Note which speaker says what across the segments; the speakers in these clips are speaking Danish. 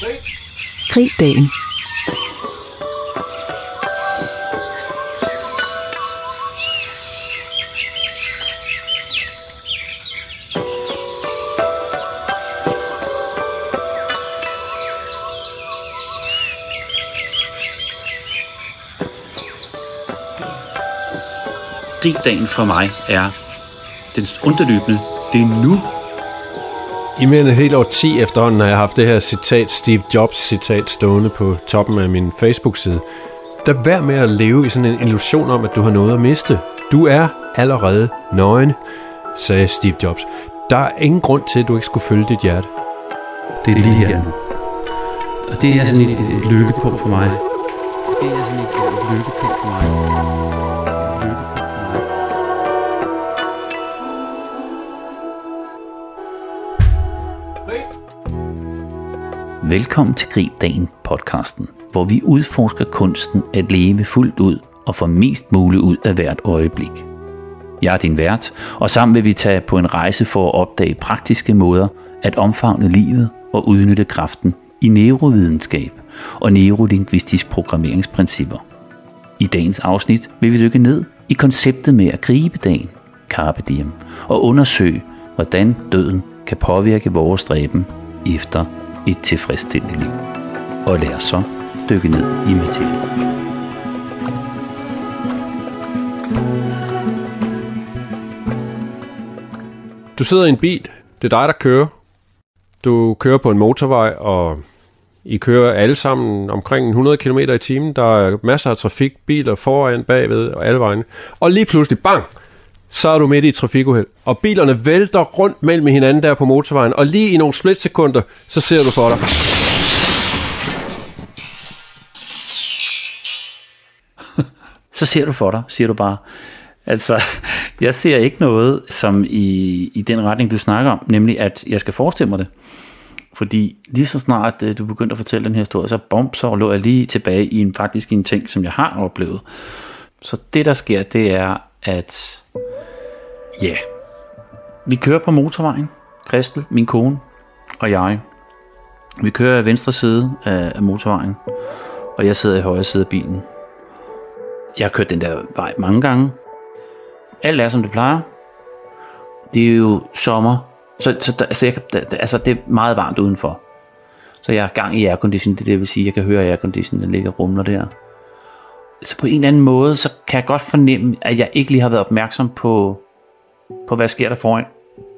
Speaker 1: Krigdagen. dagen.
Speaker 2: Gribdagen for mig er den underløbende. Det er nu.
Speaker 3: I mere end et helt år 10 efterhånden har jeg haft det her citat, Steve Jobs citat, stående på toppen af min Facebook-side. Der vær med at leve i sådan en illusion om, at du har noget at miste. Du er allerede nøgen, sagde Steve Jobs. Der er ingen grund til, at du ikke skulle følge dit hjerte.
Speaker 2: Det er lige her nu. Og det er sådan et, et lykkepunkt for mig. Det er sådan et, et lykkepunkt for mig. Velkommen til Grib Dagen podcasten, hvor vi udforsker kunsten at leve fuldt ud og få mest muligt ud af hvert øjeblik. Jeg er din vært, og sammen vil vi tage på en rejse for at opdage praktiske måder at omfavne livet og udnytte kraften i neurovidenskab og neurolingvistisk programmeringsprincipper. I dagens afsnit vil vi dykke ned i konceptet med at gribe dagen, carpe diem, og undersøge, hvordan døden kan påvirke vores stræben efter et tilfredsstillende liv. Og lad os så dykke ned i materien.
Speaker 3: Du sidder i en bil. Det er dig, der kører. Du kører på en motorvej, og I kører alle sammen omkring 100 km i timen. Der er masser af trafik, biler foran, bagved og alle vejen. Og lige pludselig, bang, så er du midt i et trafikuheld. Og bilerne vælter rundt mellem hinanden der på motorvejen. Og lige i nogle splitsekunder, så ser du for dig.
Speaker 2: så ser du for dig, siger du bare. Altså, jeg ser ikke noget som i, i den retning, du snakker om, nemlig at jeg skal forestille mig det. Fordi lige så snart øh, du begyndte at fortælle den her historie, så bom, så lå jeg lige tilbage i en, faktisk i en ting, som jeg har oplevet. Så det, der sker, det er, at ja, yeah, vi kører på motorvejen, Kristel, min kone og jeg. Vi kører af venstre side af, motorvejen, og jeg sidder i højre side af bilen. Jeg har kørt den der vej mange gange. Alt er, som det plejer. Det er jo sommer, så, så der, altså, jeg, der, altså, det er meget varmt udenfor. Så jeg har gang i aircondition, det, det vil sige, jeg kan høre aircondition, den ligger og rumler der. Så på en eller anden måde, så kan jeg godt fornemme, at jeg ikke lige har været opmærksom på, på hvad sker der foran.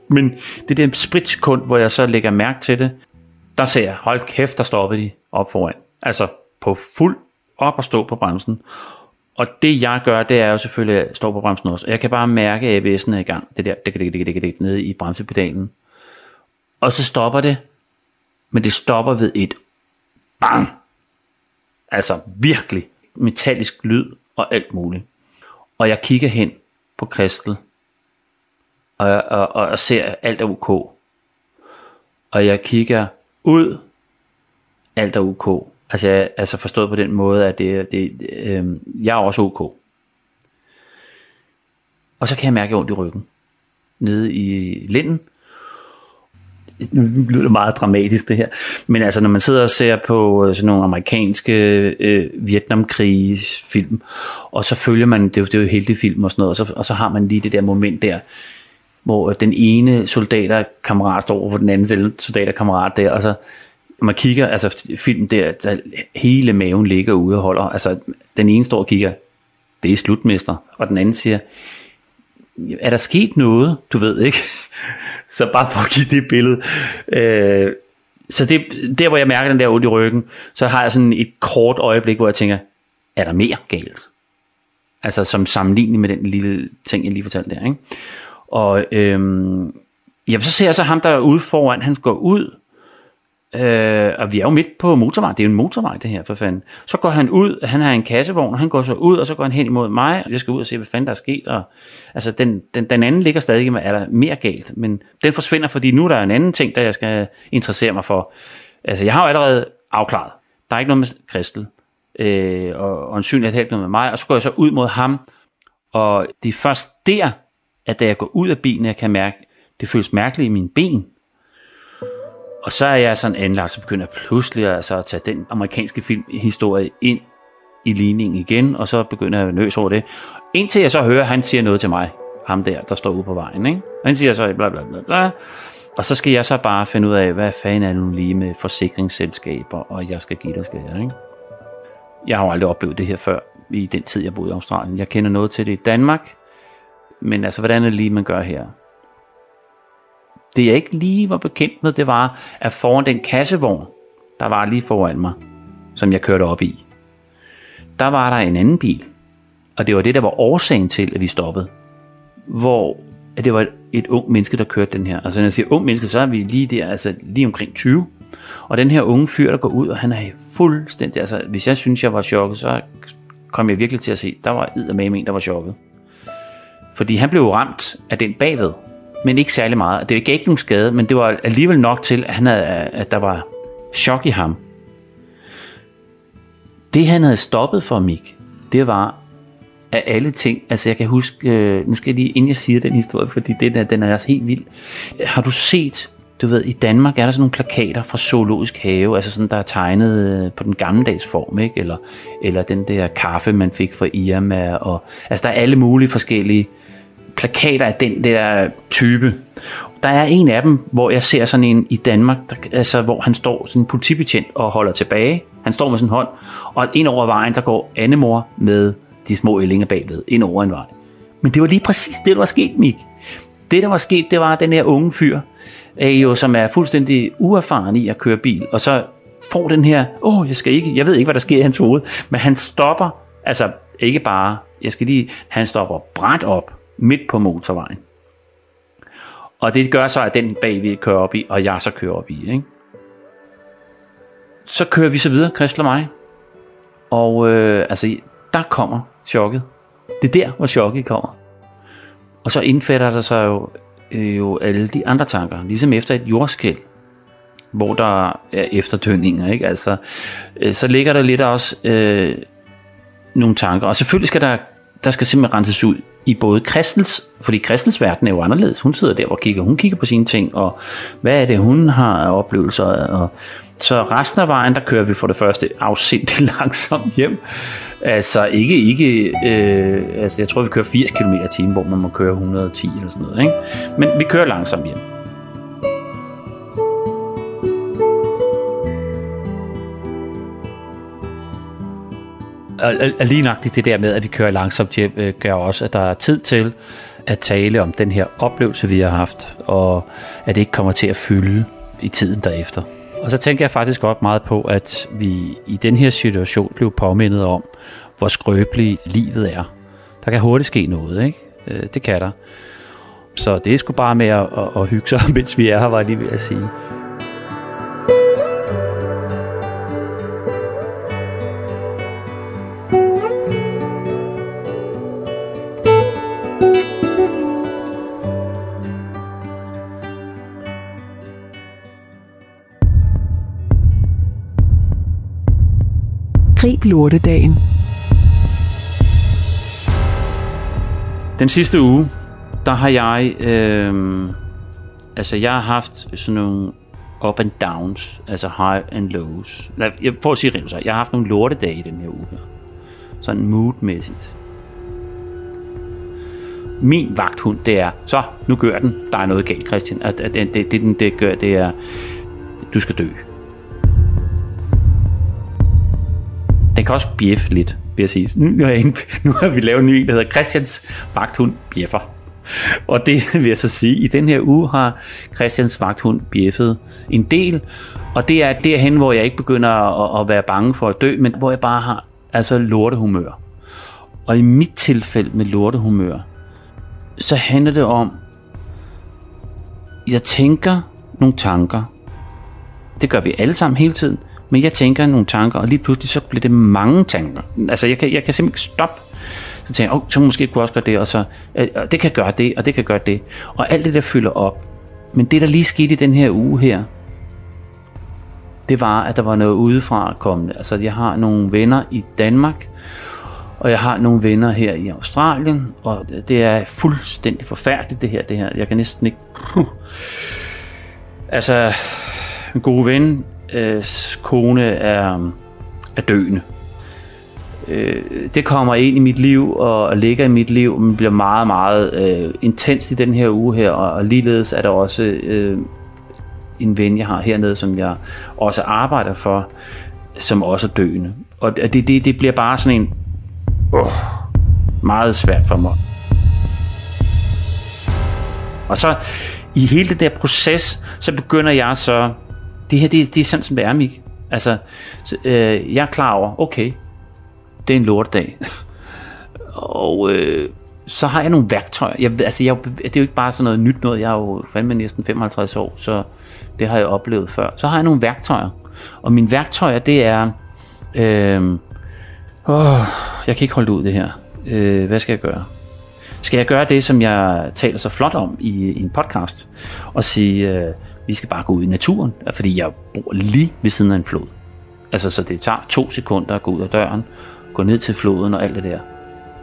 Speaker 2: Men det der spritsekund, hvor jeg så lægger mærke til det, der ser jeg, hold kæft, der stoppede de op foran. Altså på fuld op og stå på bremsen. Og det jeg gør, det er jo selvfølgelig at stå på bremsen også. Jeg kan bare mærke, at ABS'en er i gang. Det der, det, det, det, det, det, nede i bremsepedalen. Og så stopper det. Men det stopper ved et bang. Altså virkelig metallisk lyd og alt muligt. Og jeg kigger hen på Kristel. Og, og, og, og ser, at alt er ok. Og jeg kigger ud. Alt er ok. Altså, jeg, altså forstået på den måde, at det, det, øh, jeg er også ok. Og så kan jeg mærke ondt i ryggen. Nede i linden. Nu lyder det meget dramatisk det her. Men altså, når man sidder og ser på øh, sådan nogle amerikanske øh, Vietnamkrigsfilm, og så følger man, det er jo, det er jo heltefilm og sådan noget, og så, og så har man lige det der moment der, hvor øh, den ene soldaterkammerat står over for den anden soldaterkammerat der, og så man kigger, altså filmen der, der hele maven ligger ude og holder, altså den ene står og kigger, det er slutmester, og den anden siger, er der sket noget, du ved ikke? så bare for at give det billede. Øh, så det, der hvor jeg mærker den der ondt i ryggen, så har jeg sådan et kort øjeblik, hvor jeg tænker, er der mere galt? Altså som sammenligning med den lille ting, jeg lige fortalte der. Ikke? Og øhm, jamen, så ser jeg så ham, der er ude foran, han går ud, Øh, og vi er jo midt på motorvej. Det er jo en motorvej, det her, for fanden. Så går han ud, han har en kassevogn, og han går så ud, og så går han hen imod mig, og jeg skal ud og se, hvad fanden der er sket. Og, altså, den, den, den anden ligger stadig med, er der mere galt, men den forsvinder, fordi nu er der en anden ting, der jeg skal interessere mig for. Altså, jeg har jo allerede afklaret. Der er ikke noget med Kristel, øh, og, og en syn er helt noget med mig, og så går jeg så ud mod ham, og det er først der, at da jeg går ud af bilen, jeg kan mærke, det føles mærkeligt i mine ben, Og så er jeg sådan anlagt, så begynder jeg pludselig altså at tage den amerikanske filmhistorie ind i ligningen igen, og så begynder jeg at nøs over det. Indtil jeg så hører, at han siger noget til mig, ham der, der står ude på vejen. Ikke? Og han siger så bla bla bla bla. Og så skal jeg så bare finde ud af, hvad fanden er nu lige med forsikringsselskaber, og jeg skal give dig, skal. Ikke? Jeg har jo aldrig oplevet det her før, i den tid, jeg boede i Australien. Jeg kender noget til det i Danmark, men altså, hvordan er det lige, man gør her? Det jeg ikke lige var bekendt med, det var, at foran den kassevogn, der var lige foran mig, som jeg kørte op i, der var der en anden bil. Og det var det, der var årsagen til, at vi stoppede. Hvor at det var et et ung menneske, der kørte den her. Altså når jeg siger ung menneske, så er vi lige der, altså lige omkring 20. Og den her unge fyr, der går ud, og han er fuldstændig, altså hvis jeg synes, jeg var chokket, så kom jeg virkelig til at se, der var med en, der var chokket. Fordi han blev ramt af den bagved, men ikke særlig meget. Det gav ikke nogen skade, men det var alligevel nok til, at, han havde, at der var chok i ham. Det han havde stoppet for Mik, det var af alle ting, altså jeg kan huske, øh, nu skal jeg lige, inden jeg siger den historie, fordi den er, den er også helt vild. Har du set, du ved, i Danmark er der sådan nogle plakater fra Zoologisk Have, altså sådan, der er tegnet øh, på den gammeldags form, ikke? Eller, eller den der kaffe, man fik fra Irma, og altså der er alle mulige forskellige plakater af den der type. Der er en af dem, hvor jeg ser sådan en i Danmark, der, altså, hvor han står sådan en politibetjent og holder tilbage. Han står med sin hånd, og ind over vejen, der går Annemor med de små ællinger bagved, ind over en vej. Men det var lige præcis det, der var sket, Mik. Det, der var sket, det var den her unge fyr, øh, jo, som er fuldstændig uerfaren i at køre bil, og så får den her, åh, oh, jeg skal ikke, jeg ved ikke, hvad der sker i hans hoved, men han stopper, altså ikke bare, jeg skal lige, han stopper bræt op midt på motorvejen. Og det gør så, at den bag vi kører op i, og jeg så kører op i. Ikke? Så kører vi så videre, Christel og mig. Og øh, altså, der kommer chokket. Det er der, hvor chokket kommer. Og så indfatter der sig jo, øh, jo alle de andre tanker, ligesom efter et jordskæld, hvor der er efterdønninger, ikke? Altså, øh, så ligger der lidt også øh, nogle tanker. Og selvfølgelig skal der, der skal simpelthen renses ud i både kristens, fordi kristens verden er jo anderledes. Hun sidder der og kigger, hun kigger på sine ting, og hvad er det, hun har af oplevelser, og så resten af vejen, der kører vi for det første afsindigt langsomt hjem. Altså ikke, ikke øh, altså jeg tror vi kører 80 km i timen, hvor man må køre 110 eller sådan noget. Ikke? Men vi kører langsomt hjem. Og, og lige nok det der med, at vi kører langsomt hjem, øh, gør også, at der er tid til at tale om den her oplevelse, vi har haft, og at det ikke kommer til at fylde i tiden derefter. Og så tænker jeg faktisk godt meget på, at vi i den her situation blev påmindet om, hvor skrøbeligt livet er. Der kan hurtigt ske noget, ikke? Øh, det kan der. Så det er sgu bare med at, at, at hygge sig, mens vi er her, var jeg lige ved at sige.
Speaker 1: Grib lortedagen.
Speaker 2: Den sidste uge, der har jeg, øh, altså jeg har haft sådan nogle up and downs, altså high and lows. Jeg får at sige rent så, jeg har haft nogle lortedage i den her uge her. Sådan moodmæssigt. Min vagthund, det er, så nu gør den, der er noget galt, Christian. At, at det, det, det, det gør, det er, du skal dø. Den kan også bjeffe lidt, vil jeg sige. Nu, har, jeg, nu har vi lavet en ny, der hedder Christians vagthund bjeffer. Og det vil jeg så sige, i den her uge har Christians vagthund bjeffet en del, og det er derhen, hvor jeg ikke begynder at, at være bange for at dø, men hvor jeg bare har altså lortehumør. Og i mit tilfælde med lortehumør, så handler det om, jeg tænker nogle tanker. Det gør vi alle sammen hele tiden. Men jeg tænker nogle tanker, og lige pludselig så bliver det mange tanker. Altså jeg kan, jeg kan simpelthen ikke stoppe. Så tænker jeg, oh, så måske kunne også gøre det, og så, øh, det kan gøre det, og det kan gøre det. Og alt det der fylder op. Men det der lige skete i den her uge her, det var, at der var noget udefra kommende. Altså jeg har nogle venner i Danmark, og jeg har nogle venner her i Australien, og det er fuldstændig forfærdeligt det her, det her. Jeg kan næsten ikke... Altså, en god ven, øh, kone er, er døende. Øh, det kommer ind i mit liv og ligger i mit liv, men bliver meget, meget øh, intens i den her uge her, og, og ligeledes er der også øh, en ven, jeg har hernede, som jeg også arbejder for, som også er døende. Og det, det, det bliver bare sådan en oh, meget svært for mig. Og så i hele den der proces, så begynder jeg så, det her det, det er sådan som det er, Mik. Altså, så, øh, jeg er klar over, okay, det er en lortedag. og øh, så har jeg nogle værktøjer. Jeg, altså, jeg, det er jo ikke bare sådan noget nyt noget. Jeg er jo fandme næsten 55 år, så det har jeg oplevet før. Så har jeg nogle værktøjer. Og mine værktøjer, det er... Øh, åh, jeg kan ikke holde ud det her. Øh, hvad skal jeg gøre? Skal jeg gøre det, som jeg taler så flot om i, i en podcast? Og sige, øh, vi skal bare gå ud i naturen. Fordi jeg bor lige ved siden af en flod. Altså, så det tager to sekunder at gå ud af døren, gå ned til floden og alt det der.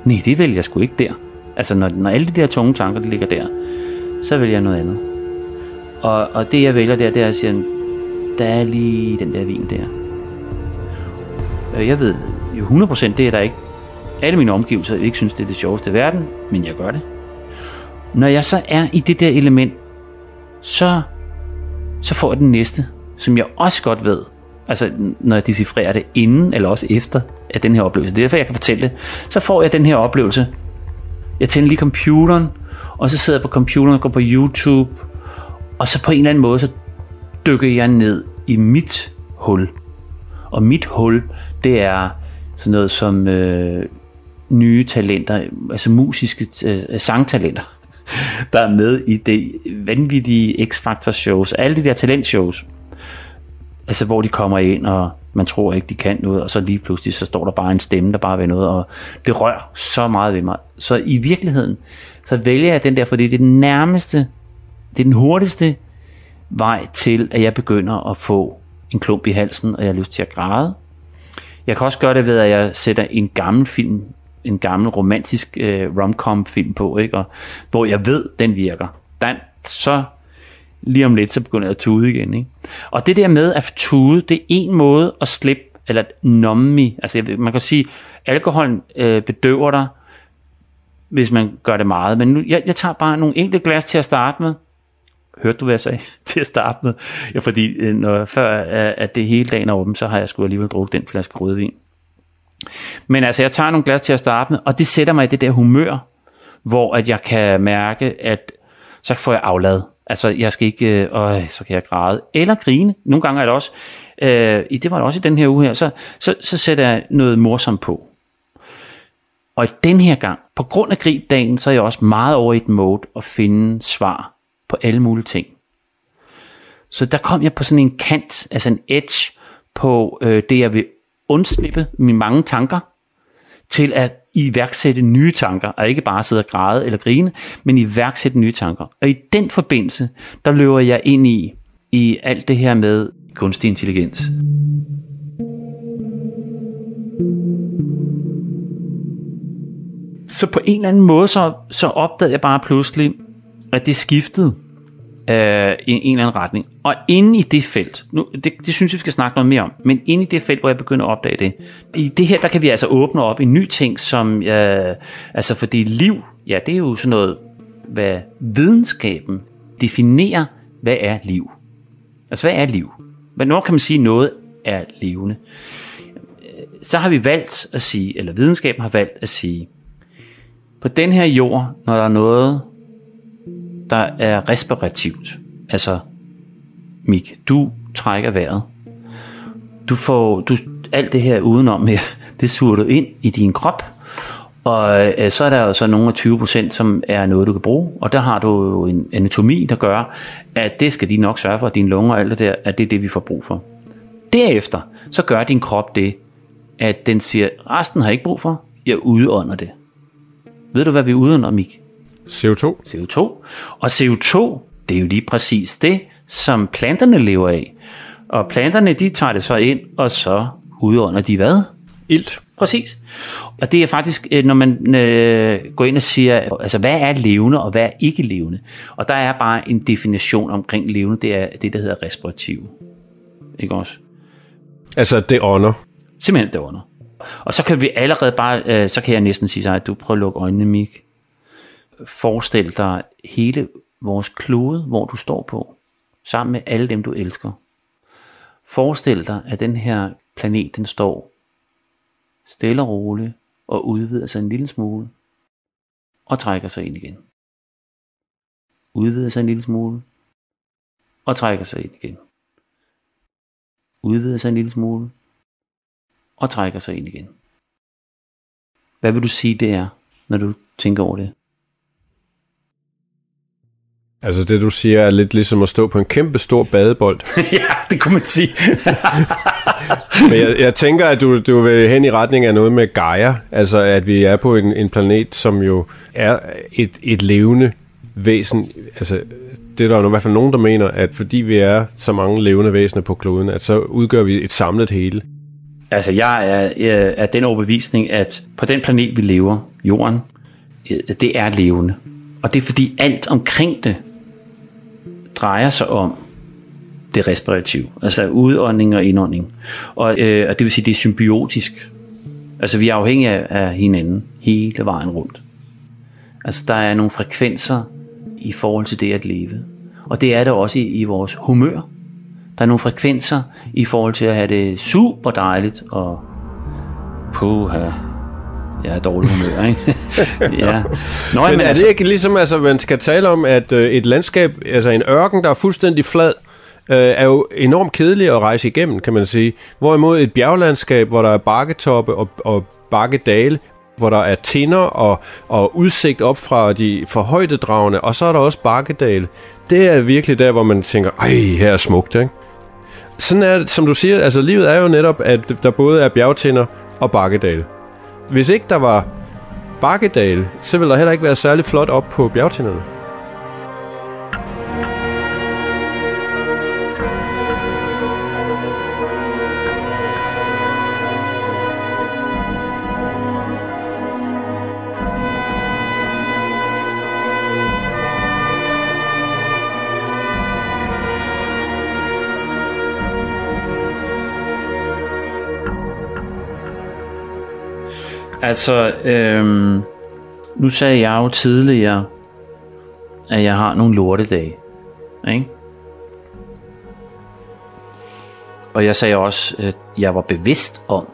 Speaker 2: Nej, det vælger jeg sgu ikke der. Altså, når, når alle de der tunge tanker, de ligger der, så vælger jeg noget andet. Og, og det, jeg vælger der, det er, at jeg siger, der er lige den der vin der. Øh, jeg ved jo 100% det er der ikke. Alle mine omgivelser ikke synes, det er det sjoveste i verden, men jeg gør det. Når jeg så er i det der element, så, så får jeg den næste, som jeg også godt ved, altså når jeg decifrerer det inden eller også efter af den her oplevelse. Det er derfor, jeg kan fortælle det. Så får jeg den her oplevelse. Jeg tænder lige computeren, og så sidder jeg på computeren og går på YouTube, og så på en eller anden måde, så dykker jeg ned i mit hul. Og mit hul, det er sådan noget som øh, nye talenter, altså musiske øh, sangtalenter, der er med i det vanvittige X-Factor shows, alle de der talentshows. Altså hvor de kommer ind, og man tror ikke, de kan noget, og så lige pludselig, så står der bare en stemme, der bare ved noget, og det rører så meget ved mig. Så i virkeligheden, så vælger jeg den der, fordi det er den nærmeste, det er den hurtigste vej til, at jeg begynder at få en klump i halsen, og jeg har lyst til at græde. Jeg kan også gøre det ved, at jeg sætter en gammel film, en gammel romantisk øh, romcom film på, ikke? Og, hvor jeg ved, den virker. Den, så lige om lidt, så begynder jeg at tude igen. Ikke? Og det der med at tude, det er en måde at slippe, eller numme, altså man kan sige, alkoholen øh, bedøver dig, hvis man gør det meget. Men nu, jeg, jeg tager bare nogle enkelte glas til at starte med. Hørte du, hvad jeg sagde? til at starte med. Ja, fordi øh, når, før øh, at det hele dagen er åben, så har jeg sgu alligevel drukket den flaske rødvin. Men altså, jeg tager nogle glas til at starte med, og det sætter mig i det der humør, hvor at jeg kan mærke, at så får jeg aflad. Altså, jeg skal ikke, øh, så kan jeg græde. Eller grine. Nogle gange er det også, øh, det var det også i den her uge her, så, så, så sætter jeg noget morsomt på. Og i den her gang, på grund af gribdagen, så er jeg også meget over i et mode at finde svar på alle mulige ting. Så der kom jeg på sådan en kant, altså en edge på øh, det, jeg vil undslippe mine mange tanker, til at iværksætte nye tanker, og ikke bare sidde og græde eller grine, men iværksætte nye tanker. Og i den forbindelse, der løber jeg ind i, i alt det her med kunstig intelligens. Så på en eller anden måde, så, så opdagede jeg bare pludselig, at det skiftede øh, i en eller anden retning. Og inde i det felt, nu, det, det synes jeg, vi skal snakke noget mere om, men inde i det felt, hvor jeg begynder at opdage det, i det her, der kan vi altså åbne op en ny ting, som, øh, altså fordi liv, ja, det er jo sådan noget, hvad videnskaben definerer, hvad er liv? Altså, hvad er liv? Hvornår kan man sige, noget er levende? Øh, så har vi valgt at sige, eller videnskaben har valgt at sige, på den her jord, når der er noget, der er respirativt. Altså, Mik, du trækker vejret. Du får du, alt det her udenom her, det suger du ind i din krop, og øh, så er der jo så nogle af 20 procent, som er noget, du kan bruge, og der har du jo en anatomi, der gør, at det skal de nok sørge for, at dine lunger og alt det der, at det er det, vi får brug for. Derefter, så gør din krop det, at den siger, resten har jeg ikke brug for, jeg udånder det. Ved du, hvad vi udånder, Mik?
Speaker 3: CO2.
Speaker 2: CO2. Og CO2, det er jo lige præcis det, som planterne lever af. Og planterne, de tager det så ind, og så udånder de hvad?
Speaker 3: Ilt.
Speaker 2: Præcis. Og det er faktisk, øh, når man øh, går ind og siger, altså hvad er levende, og hvad er ikke levende? Og der er bare en definition omkring levende, det er det, der hedder respirativ. ikke også?
Speaker 3: Altså, det ånder.
Speaker 2: Simpelthen det under. Og så kan vi allerede bare, øh, så kan jeg næsten sige sig, at du prøver at lukke øjnene, Mik. Forestil dig hele vores klode, hvor du står på, sammen med alle dem, du elsker. Forestil dig, at den her planet, den står stille og roligt og udvider sig en lille smule og trækker sig ind igen. Udvider sig en lille smule og trækker sig ind igen. Udvider sig en lille smule og trækker sig ind igen. Hvad vil du sige det er, når du tænker over det?
Speaker 3: Altså det du siger er lidt ligesom at stå på en kæmpe stor badebold.
Speaker 2: ja, det kunne man sige.
Speaker 3: Men jeg, jeg tænker, at du, du vil hen i retning af noget med Gaia. Altså at vi er på en, en planet, som jo er et, et levende væsen. Altså det er der jo i hvert fald nogen, der mener, at fordi vi er så mange levende væsener på kloden, at så udgør vi et samlet hele.
Speaker 2: Altså jeg er, er den overbevisning, at på den planet, vi lever, jorden, øh, det er levende. Og det er fordi alt omkring det drejer sig om det respirative, altså udånding og indånding. Og, øh, og det vil sige, det er symbiotisk. Altså vi er afhængige af, af hinanden hele vejen rundt. Altså der er nogle frekvenser i forhold til det at leve. Og det er der også i, i vores humør. Der er nogle frekvenser i forhold til at have det super dejligt og puha, jeg er dårlig humør, ikke? ja.
Speaker 3: Nå, men, men er altså, det ikke ligesom, altså, man skal tale om, at øh, et landskab, altså en ørken, der er fuldstændig flad, øh, er jo enormt kedelig at rejse igennem, kan man sige. Hvorimod et bjerglandskab, hvor der er bakketoppe og, og bakkedale, hvor der er tinder og, og udsigt op fra de forhøjdedragene, og så er der også bakkedale. Det er virkelig der, hvor man tænker, ej, her er smukt, ikke? Sådan er det, som du siger, altså livet er jo netop, at der både er bjergtinder og bakkedale. Hvis ikke der var bakkedale, så ville der heller ikke være særlig flot op på bjergtinderne.
Speaker 2: Altså, øhm, nu sagde jeg jo tidligere, at jeg har nogle lortedage. Ikke? Og jeg sagde også, at jeg var bevidst om,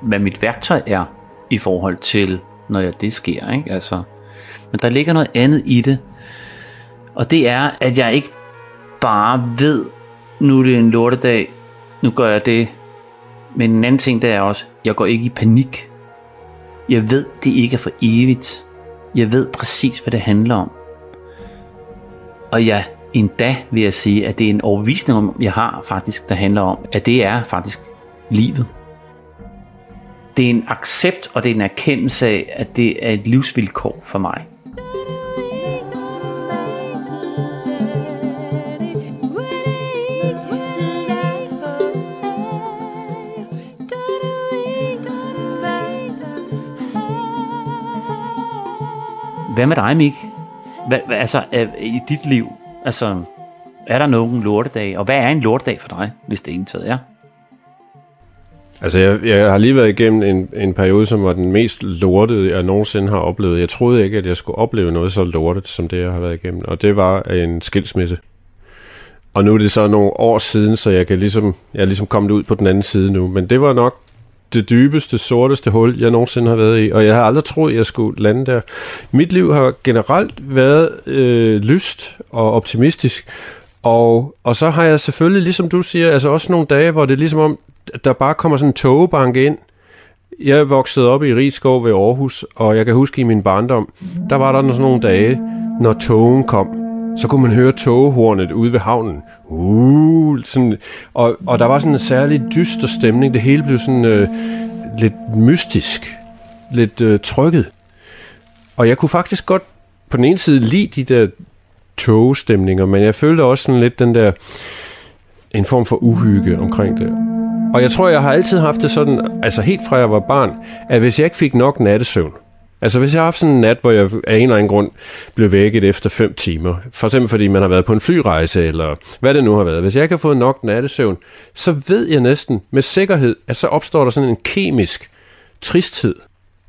Speaker 2: hvad mit værktøj er i forhold til, når jeg, det sker. Ikke? Altså, men der ligger noget andet i det. Og det er, at jeg ikke bare ved, nu er det en lortedag, nu gør jeg det. Men en anden ting, det er også, jeg går ikke i panik. Jeg ved, det ikke er for evigt. Jeg ved præcis, hvad det handler om. Og ja, endda vil jeg sige, at det er en overbevisning, om, jeg har faktisk, der handler om, at det er faktisk livet. Det er en accept, og det er en erkendelse af, at det er et livsvilkår for mig. Hvad med dig, Mik? Hvad, hvad, altså, øh, i dit liv, altså, er der nogen lortedag? Og hvad er en lortedag for dig, hvis det egentlig er?
Speaker 3: Altså, jeg, jeg har lige været igennem en, en periode, som var den mest lortede, jeg nogensinde har oplevet. Jeg troede ikke, at jeg skulle opleve noget så lortet, som det, jeg har været igennem. Og det var en skilsmisse. Og nu er det så nogle år siden, så jeg kan ligesom, jeg er ligesom kommet ud på den anden side nu. Men det var nok det dybeste, sorteste hul, jeg nogensinde har været i, og jeg har aldrig troet, jeg skulle lande der. Mit liv har generelt været øh, lyst og optimistisk, og, og så har jeg selvfølgelig, ligesom du siger, altså også nogle dage, hvor det er ligesom om, der bare kommer sådan en togebank ind. Jeg er vokset op i Rigskov ved Aarhus, og jeg kan huske i min barndom, der var der sådan nogle dage, når togen kom, så kunne man høre togehornet ude ved havnen. Uh, sådan, og, og der var sådan en særlig dyster stemning. Det hele blev sådan øh, lidt mystisk, lidt øh, trykket. Og jeg kunne faktisk godt på den ene side lide de der togestemninger, men jeg følte også sådan lidt den der en form for uhygge omkring det. Og jeg tror, jeg har altid haft det sådan, altså helt fra jeg var barn, at hvis jeg ikke fik nok nattesøvn, Altså hvis jeg har haft sådan en nat, hvor jeg af en eller anden grund blev vækket efter 5 timer, for eksempel fordi man har været på en flyrejse, eller hvad det nu har været. Hvis jeg ikke har fået nok nattesøvn, så ved jeg næsten med sikkerhed, at så opstår der sådan en kemisk tristhed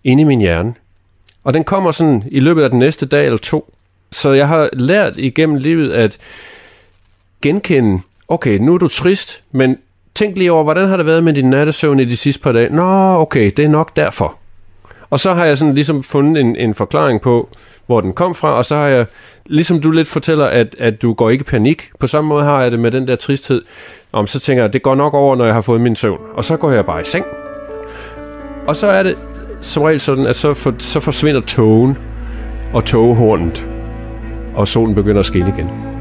Speaker 3: inde i min hjerne. Og den kommer sådan i løbet af den næste dag eller to. Så jeg har lært igennem livet at genkende, okay, nu er du trist, men tænk lige over, hvordan har det været med din nattesøvn i de sidste par dage? Nå, okay, det er nok derfor. Og så har jeg sådan ligesom fundet en, en forklaring på, hvor den kom fra, og så har jeg, ligesom du lidt fortæller, at, at du går ikke i panik, på samme måde har jeg det med den der tristhed, om så tænker jeg, det går nok over, når jeg har fået min søvn, og så går jeg bare i seng. Og så er det som regel sådan, at så, for, så forsvinder togen og togehornet, og solen begynder at skinne igen.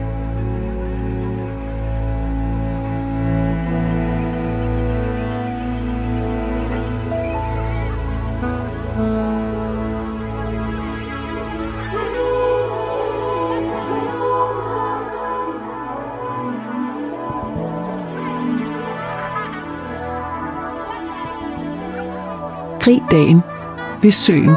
Speaker 1: Krig dagen ved søen.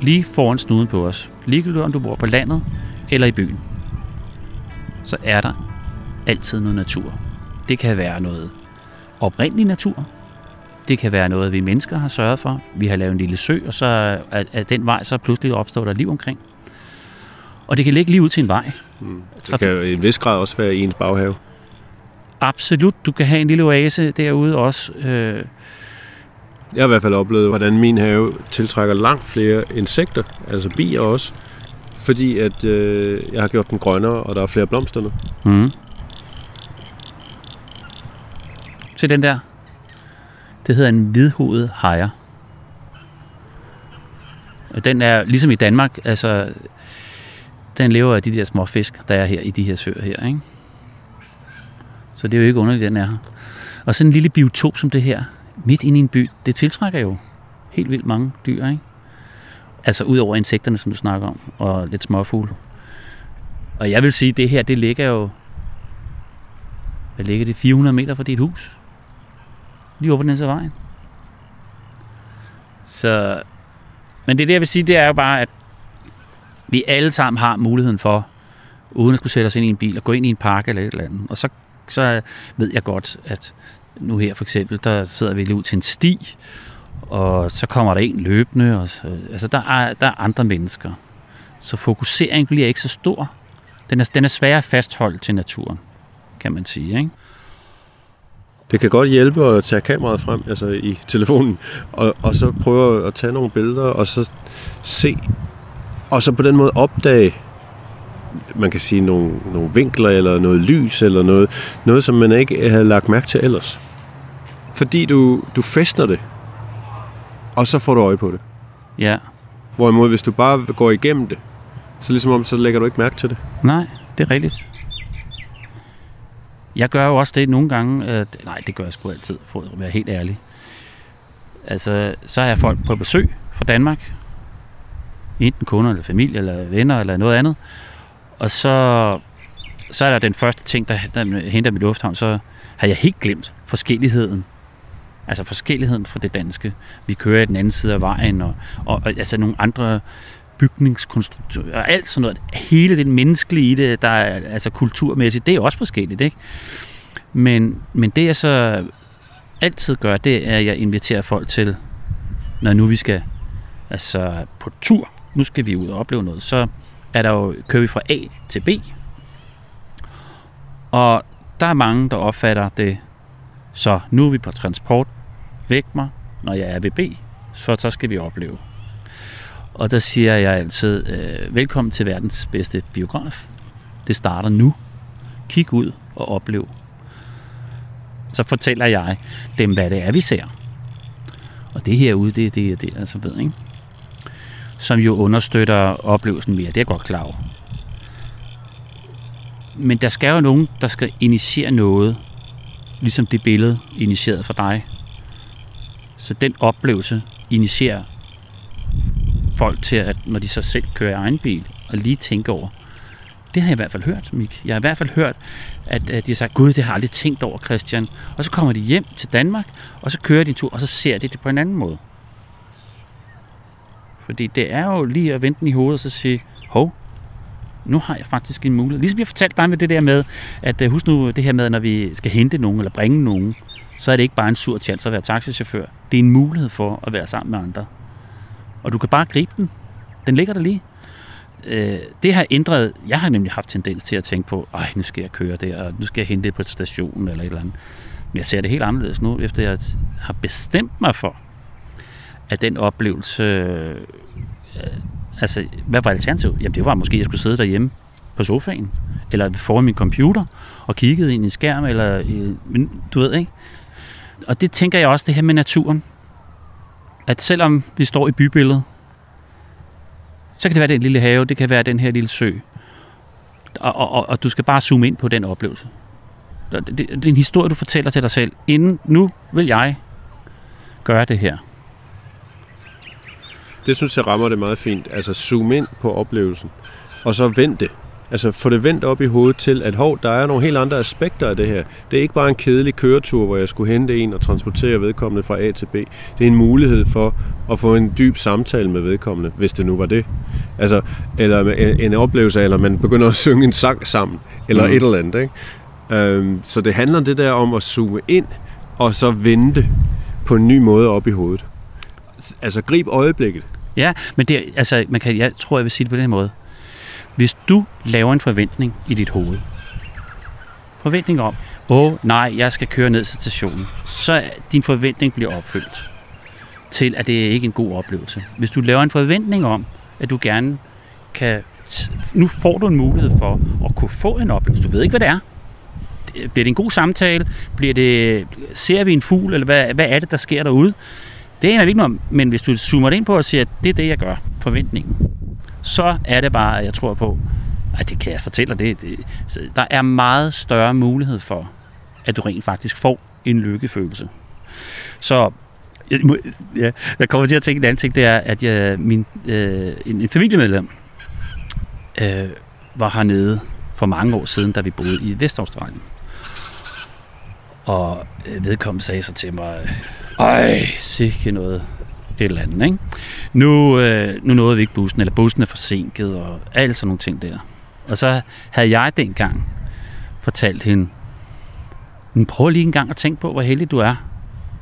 Speaker 2: Lige foran snuden på os, ligegyldigt om du bor på landet eller i byen, så er der altid noget natur. Det kan være noget oprindelig natur. Det kan være noget, vi mennesker har sørget for. Vi har lavet en lille sø, og så er, er den vej, så pludselig opstår der liv omkring. Og det kan ligge lige ud til en vej.
Speaker 3: Det kan jo i en vis grad også være i ens baghave.
Speaker 2: Absolut, du kan have en lille oase derude også. Øh,
Speaker 3: Jeg har i hvert fald oplevet, hvordan min have tiltrækker langt flere insekter, altså bier også, fordi at øh, jeg har gjort den grønnere, og der er flere blomster nu.
Speaker 2: Mm. Se den der. Det hedder en hvidhovedet hajer. Og Den er ligesom i Danmark, altså den lever af de der små fisk, der er her i de her søer her, ikke? Så det er jo ikke underligt, den er her. Og sådan en lille biotop som det her, midt inde i en by, det tiltrækker jo helt vildt mange dyr, ikke? Altså ud over insekterne, som du snakker om, og lidt småfugle. Og jeg vil sige, at det her, det ligger jo hvad ligger det? 400 meter fra dit hus? Lige over på den her vejen. Så, men det, det jeg vil sige, det er jo bare, at vi alle sammen har muligheden for, uden at skulle sætte os ind i en bil, og gå ind i en park eller et eller andet. Og så, så ved jeg godt, at nu her for eksempel, der sidder vi lige ud til en sti, og så kommer der en løbende. Og så, altså, der er, der er andre mennesker. Så fokuseringen bliver ikke så stor. Den er, den er svær at fastholde til naturen, kan man sige. Ikke?
Speaker 3: Det kan godt hjælpe at tage kameraet frem altså i telefonen, og, og så prøve at tage nogle billeder, og så se, og så på den måde opdage, man kan sige nogle, nogle vinkler, eller noget lys, eller noget, noget som man ikke havde lagt mærke til ellers. Fordi du, du festner det, og så får du øje på det.
Speaker 2: Ja,
Speaker 3: Hvorimod, hvis du bare går igennem det, så ligesom om, så lægger du ikke mærke til det.
Speaker 2: nej, det er rigtigt. Jeg gør jo også det nogle gange. Øh, nej, det gør jeg sgu altid, for at være helt ærlig. Altså, så har jeg folk på besøg fra Danmark. Enten kunder, eller familie, eller venner, eller noget andet. Og så, så er der den første ting, der, der henter mit lufthavn, så har jeg helt glemt forskelligheden. Altså forskelligheden fra det danske. Vi kører i den anden side af vejen, og, og, og altså nogle andre bygningskonstruktør og alt sådan noget. Hele det menneskelige i det, der er altså kulturmæssigt, det er også forskelligt, ikke? Men, men det jeg så altid gør, det er, at jeg inviterer folk til, når nu vi skal altså på tur, nu skal vi ud og opleve noget, så er der jo, kører vi fra A til B. Og der er mange, der opfatter det, så nu er vi på transport, væk mig, når jeg er ved B, for så skal vi opleve. Og der siger jeg altid, øh, velkommen til verdens bedste biograf. Det starter nu. Kig ud og oplev. Så fortæller jeg dem, hvad det er, vi ser. Og det herude, det er det, det, altså ved, ikke? Som jo understøtter oplevelsen mere. Det er jeg godt klar over. Men der skal jo nogen, der skal initiere noget, ligesom det billede initieret for dig. Så den oplevelse initierer folk til, at når de så selv kører egen bil, og lige tænke over, det har jeg i hvert fald hørt, Mik. Jeg har i hvert fald hørt, at, at de har sagt, gud, det har jeg aldrig tænkt over, Christian. Og så kommer de hjem til Danmark, og så kører de en tur, og så ser de det på en anden måde. Fordi det er jo lige at vente den i hovedet og så sige, hov, nu har jeg faktisk en mulighed. Ligesom jeg fortalte dig med det der med, at øh, husk nu det her med, når vi skal hente nogen eller bringe nogen, så er det ikke bare en sur chance at være taxichauffør. Det er en mulighed for at være sammen med andre. Og du kan bare gribe den. Den ligger der lige. Øh, det har ændret... Jeg har nemlig haft tendens til at tænke på, ej, nu skal jeg køre der, og nu skal jeg hente det på stationen eller et eller andet. Men jeg ser det helt anderledes nu, efter jeg har bestemt mig for, at den oplevelse... Øh, altså, hvad var alternativet? Jamen, det var måske, at jeg skulle sidde derhjemme på sofaen, eller foran min computer, og kiggede ind i en skærm, eller øh, men du ved, ikke? Og det tænker jeg også, det her med naturen. At selvom vi står i bybilledet, så kan det være den lille have, det kan være den her lille sø. Og, og, og, og du skal bare zoome ind på den oplevelse. Det, det, det er en historie, du fortæller til dig selv. Inden nu vil jeg gøre det her.
Speaker 3: Det synes jeg rammer det meget fint. Altså zoom ind på oplevelsen, og så vend det. Altså få det vendt op i hovedet til, at hov, der er nogle helt andre aspekter af det her. Det er ikke bare en kedelig køretur, hvor jeg skulle hente en og transportere vedkommende fra A til B. Det er en mulighed for at få en dyb samtale med vedkommende, hvis det nu var det. Altså, eller en oplevelse eller man begynder at synge en sang sammen, eller mm. et eller andet. Ikke? Øhm, så det handler det der om at zoome ind, og så vente på en ny måde op i hovedet. Altså grib øjeblikket.
Speaker 2: Ja, men det, altså, man kan, jeg tror, jeg vil sige det på den måde. Hvis du laver en forventning i dit hoved, forventning om, åh oh, nej, jeg skal køre ned til stationen, så din forventning bliver opfyldt til, at det er ikke en god oplevelse. Hvis du laver en forventning om, at du gerne kan... Nu får du en mulighed for at kunne få en oplevelse. Du ved ikke, hvad det er. Bliver det en god samtale? Bliver det, ser vi en fugl? Eller hvad, hvad er det, der sker derude? Det er ikke noget om, men hvis du zoomer ind på og siger, at det er det, jeg gør, forventningen, så er det bare, at jeg tror på, at det kan jeg fortælle dig, det, det, der er meget større mulighed for, at du rent faktisk får en lykkefølelse. Så jeg, må, ja, jeg kommer til at tænke en anden ting, det er, at jeg, min, øh, en, en familiemedlem øh, var hernede for mange år siden, da vi boede i Vestaustralien. Og øh, vedkommende sagde så til mig, ej, sikke noget et eller andet, ikke? Nu, øh, nu nåede vi ikke bussen, eller bussen er forsinket, og alt sådan nogle ting der. Og så havde jeg dengang fortalt hende, men prøv lige en gang at tænke på, hvor heldig du er.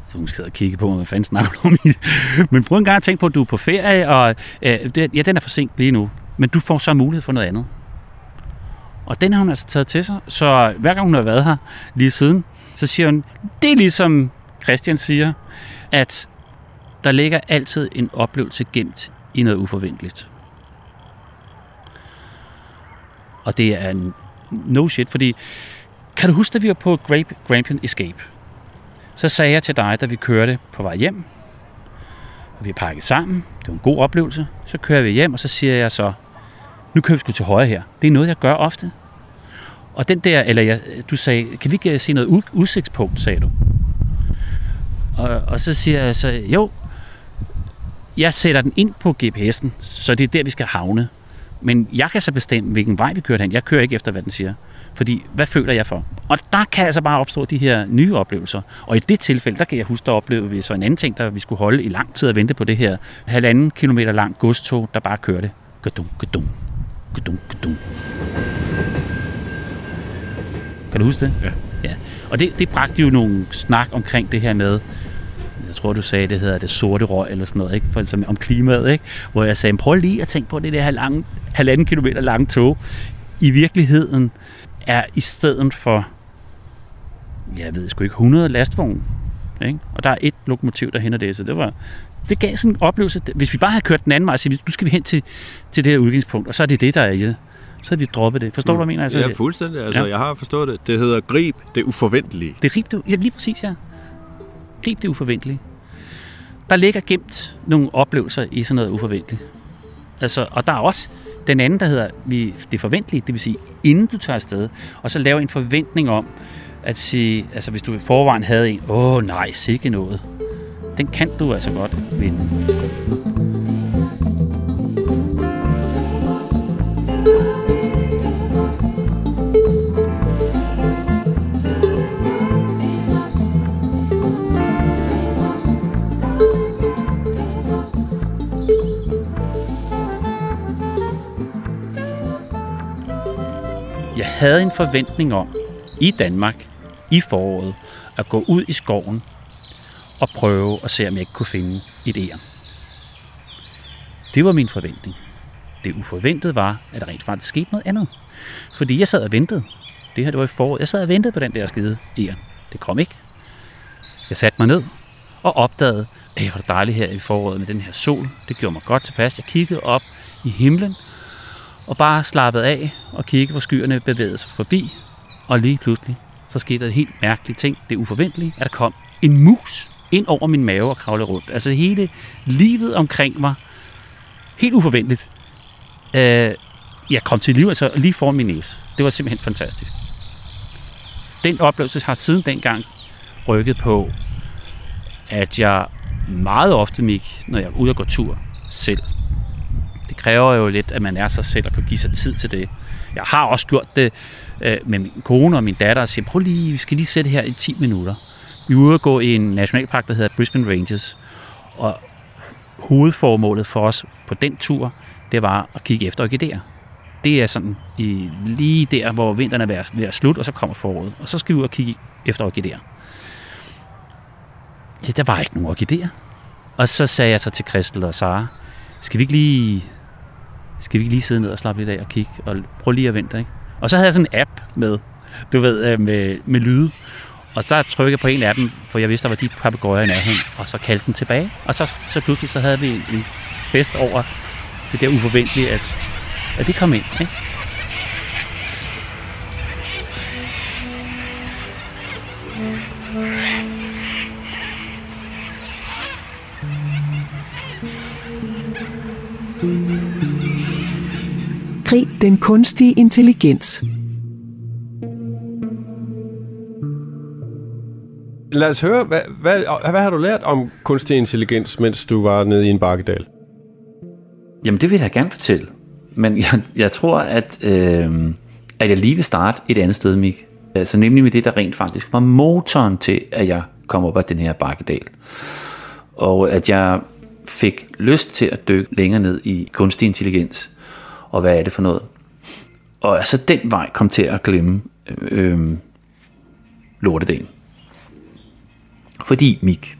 Speaker 2: Så hun skal kigge på, hvad fanden snakker du om. men prøv en gang at tænke på, at du er på ferie, og øh, det, ja, den er forsinket lige nu. Men du får så mulighed for noget andet. Og den har hun altså taget til sig. Så hver gang hun har været her lige siden, så siger hun, det er ligesom Christian siger, at der ligger altid en oplevelse gemt i noget uforventeligt. Og det er en no shit, fordi kan du huske, da vi var på Grape, Grampian Escape? Så sagde jeg til dig, da vi kørte på vej hjem, og vi pakket sammen, det var en god oplevelse, så kører vi hjem, og så siger jeg så, nu kører vi sgu til højre her. Det er noget, jeg gør ofte. Og den der, eller jeg, du sagde, kan vi ikke øh, se noget udsigtspunkt, sagde du. Og, og så siger jeg så, jo, jeg sætter den ind på GPS'en, så det er der, vi skal havne. Men jeg kan så bestemme, hvilken vej vi kører hen. Jeg kører ikke efter, hvad den siger. Fordi, hvad føler jeg for? Og der kan altså bare opstå de her nye oplevelser. Og i det tilfælde, der kan jeg huske, der oplevede vi så en anden ting, der vi skulle holde i lang tid og vente på det her halvanden kilometer lang godstog, der bare kørte. Gadum, gadum, gadum, gadum. Kan du huske det?
Speaker 3: Ja.
Speaker 2: ja. Og det, det bragte jo nogle snak omkring det her med, jeg tror du sagde, det hedder det sorte røg eller sådan noget, ikke? For, som, om klimaet, ikke? hvor jeg sagde, prøv lige at tænke på det der halvanden, halvanden kilometer lange tog. I virkeligheden er i stedet for, jeg ved sgu ikke, 100 lastvogne. Ikke? Og der er et lokomotiv, der henter det, så det var, det gav sådan en oplevelse. Hvis vi bare havde kørt den anden vej, så nu skal vi hen til, til det her udgangspunkt, og så er det det, der er i det så havde vi droppet det. Forstår mm. du, hvad jeg mener? Altså,
Speaker 3: ja, fuldstændig. Altså, ja. jeg har forstået det. Det hedder grib det uforventelige.
Speaker 2: Det er grib det, ja, lige præcis, ja. Grib det uforventelige. Der ligger gemt nogle oplevelser i sådan noget uforventeligt. Altså, og der er også den anden, der hedder vi, det forventelige, det vil sige, inden du tager afsted, og så lave en forventning om, at sige, altså hvis du i forvejen havde en, åh nej, sikke noget, den kan du altså godt vinde. Havde en forventning om i Danmark i foråret at gå ud i skoven og prøve at se, om jeg ikke kunne finde et æren. Det var min forventning. Det uforventede var, at der rent faktisk skete noget andet. Fordi jeg sad og ventede. Det her det var i foråret. Jeg sad og ventede på den der skide æren. Det kom ikke. Jeg satte mig ned og opdagede, at det var dejligt her i foråret med den her sol. Det gjorde mig godt tilpas. Jeg kiggede op i himlen og bare slappede af og kiggede, hvor skyerne bevægede sig forbi. Og lige pludselig, så skete der et helt mærkeligt ting. Det uforventelige, at der kom en mus ind over min mave og kravlede rundt. Altså hele livet omkring mig, helt uforventeligt, øh, jeg kom til liv, altså lige foran min næse. Det var simpelthen fantastisk. Den oplevelse har siden dengang rykket på, at jeg meget ofte, Mik, når jeg er ude og gå tur selv. Kræver jo lidt, at man er sig selv og kan give sig tid til det. Jeg har også gjort det øh, med min kone og min datter og siger, prøv lige, vi skal lige sætte her i 10 minutter. Vi er ude at gå i en nationalpark, der hedder Brisbane Ranges. Og hovedformålet for os på den tur, det var at kigge efter orkideer. Det er sådan i, lige der, hvor vinteren er ved at, ved at slutte, og så kommer foråret. Og så skal vi ud og kigge efter orkideer. Ja, der var ikke nogen orkideer. Og så sagde jeg så til Christel og Sara, skal vi ikke lige, skal vi ikke lige sidde ned og slappe lidt af og kigge, og prøve lige at vente, ikke? Og så havde jeg sådan en app med, du ved, øh, med, med lyde. Og der trykkede jeg på en af dem, for jeg vidste, der var de papegøjer i nærheden, og så kaldte den tilbage. Og så, så pludselig så havde vi en, en fest over det der uforventelige, at, at det kom ind. Ikke?
Speaker 1: Krig den kunstige intelligens.
Speaker 3: Lad os høre, hvad, hvad, hvad har du lært om kunstig intelligens, mens du var nede i en bakkedal?
Speaker 2: Jamen, det vil jeg gerne fortælle. Men jeg, jeg tror, at, øh, at jeg lige vil starte et andet sted, Mik. Altså nemlig med det, der rent faktisk var motoren til, at jeg kom op ad den her bakkedal. Og at jeg fik lyst til at dykke længere ned i kunstig intelligens. Og hvad er det for noget? Og altså den vej kom til at glemme øh, lortedelen. Fordi, Mik,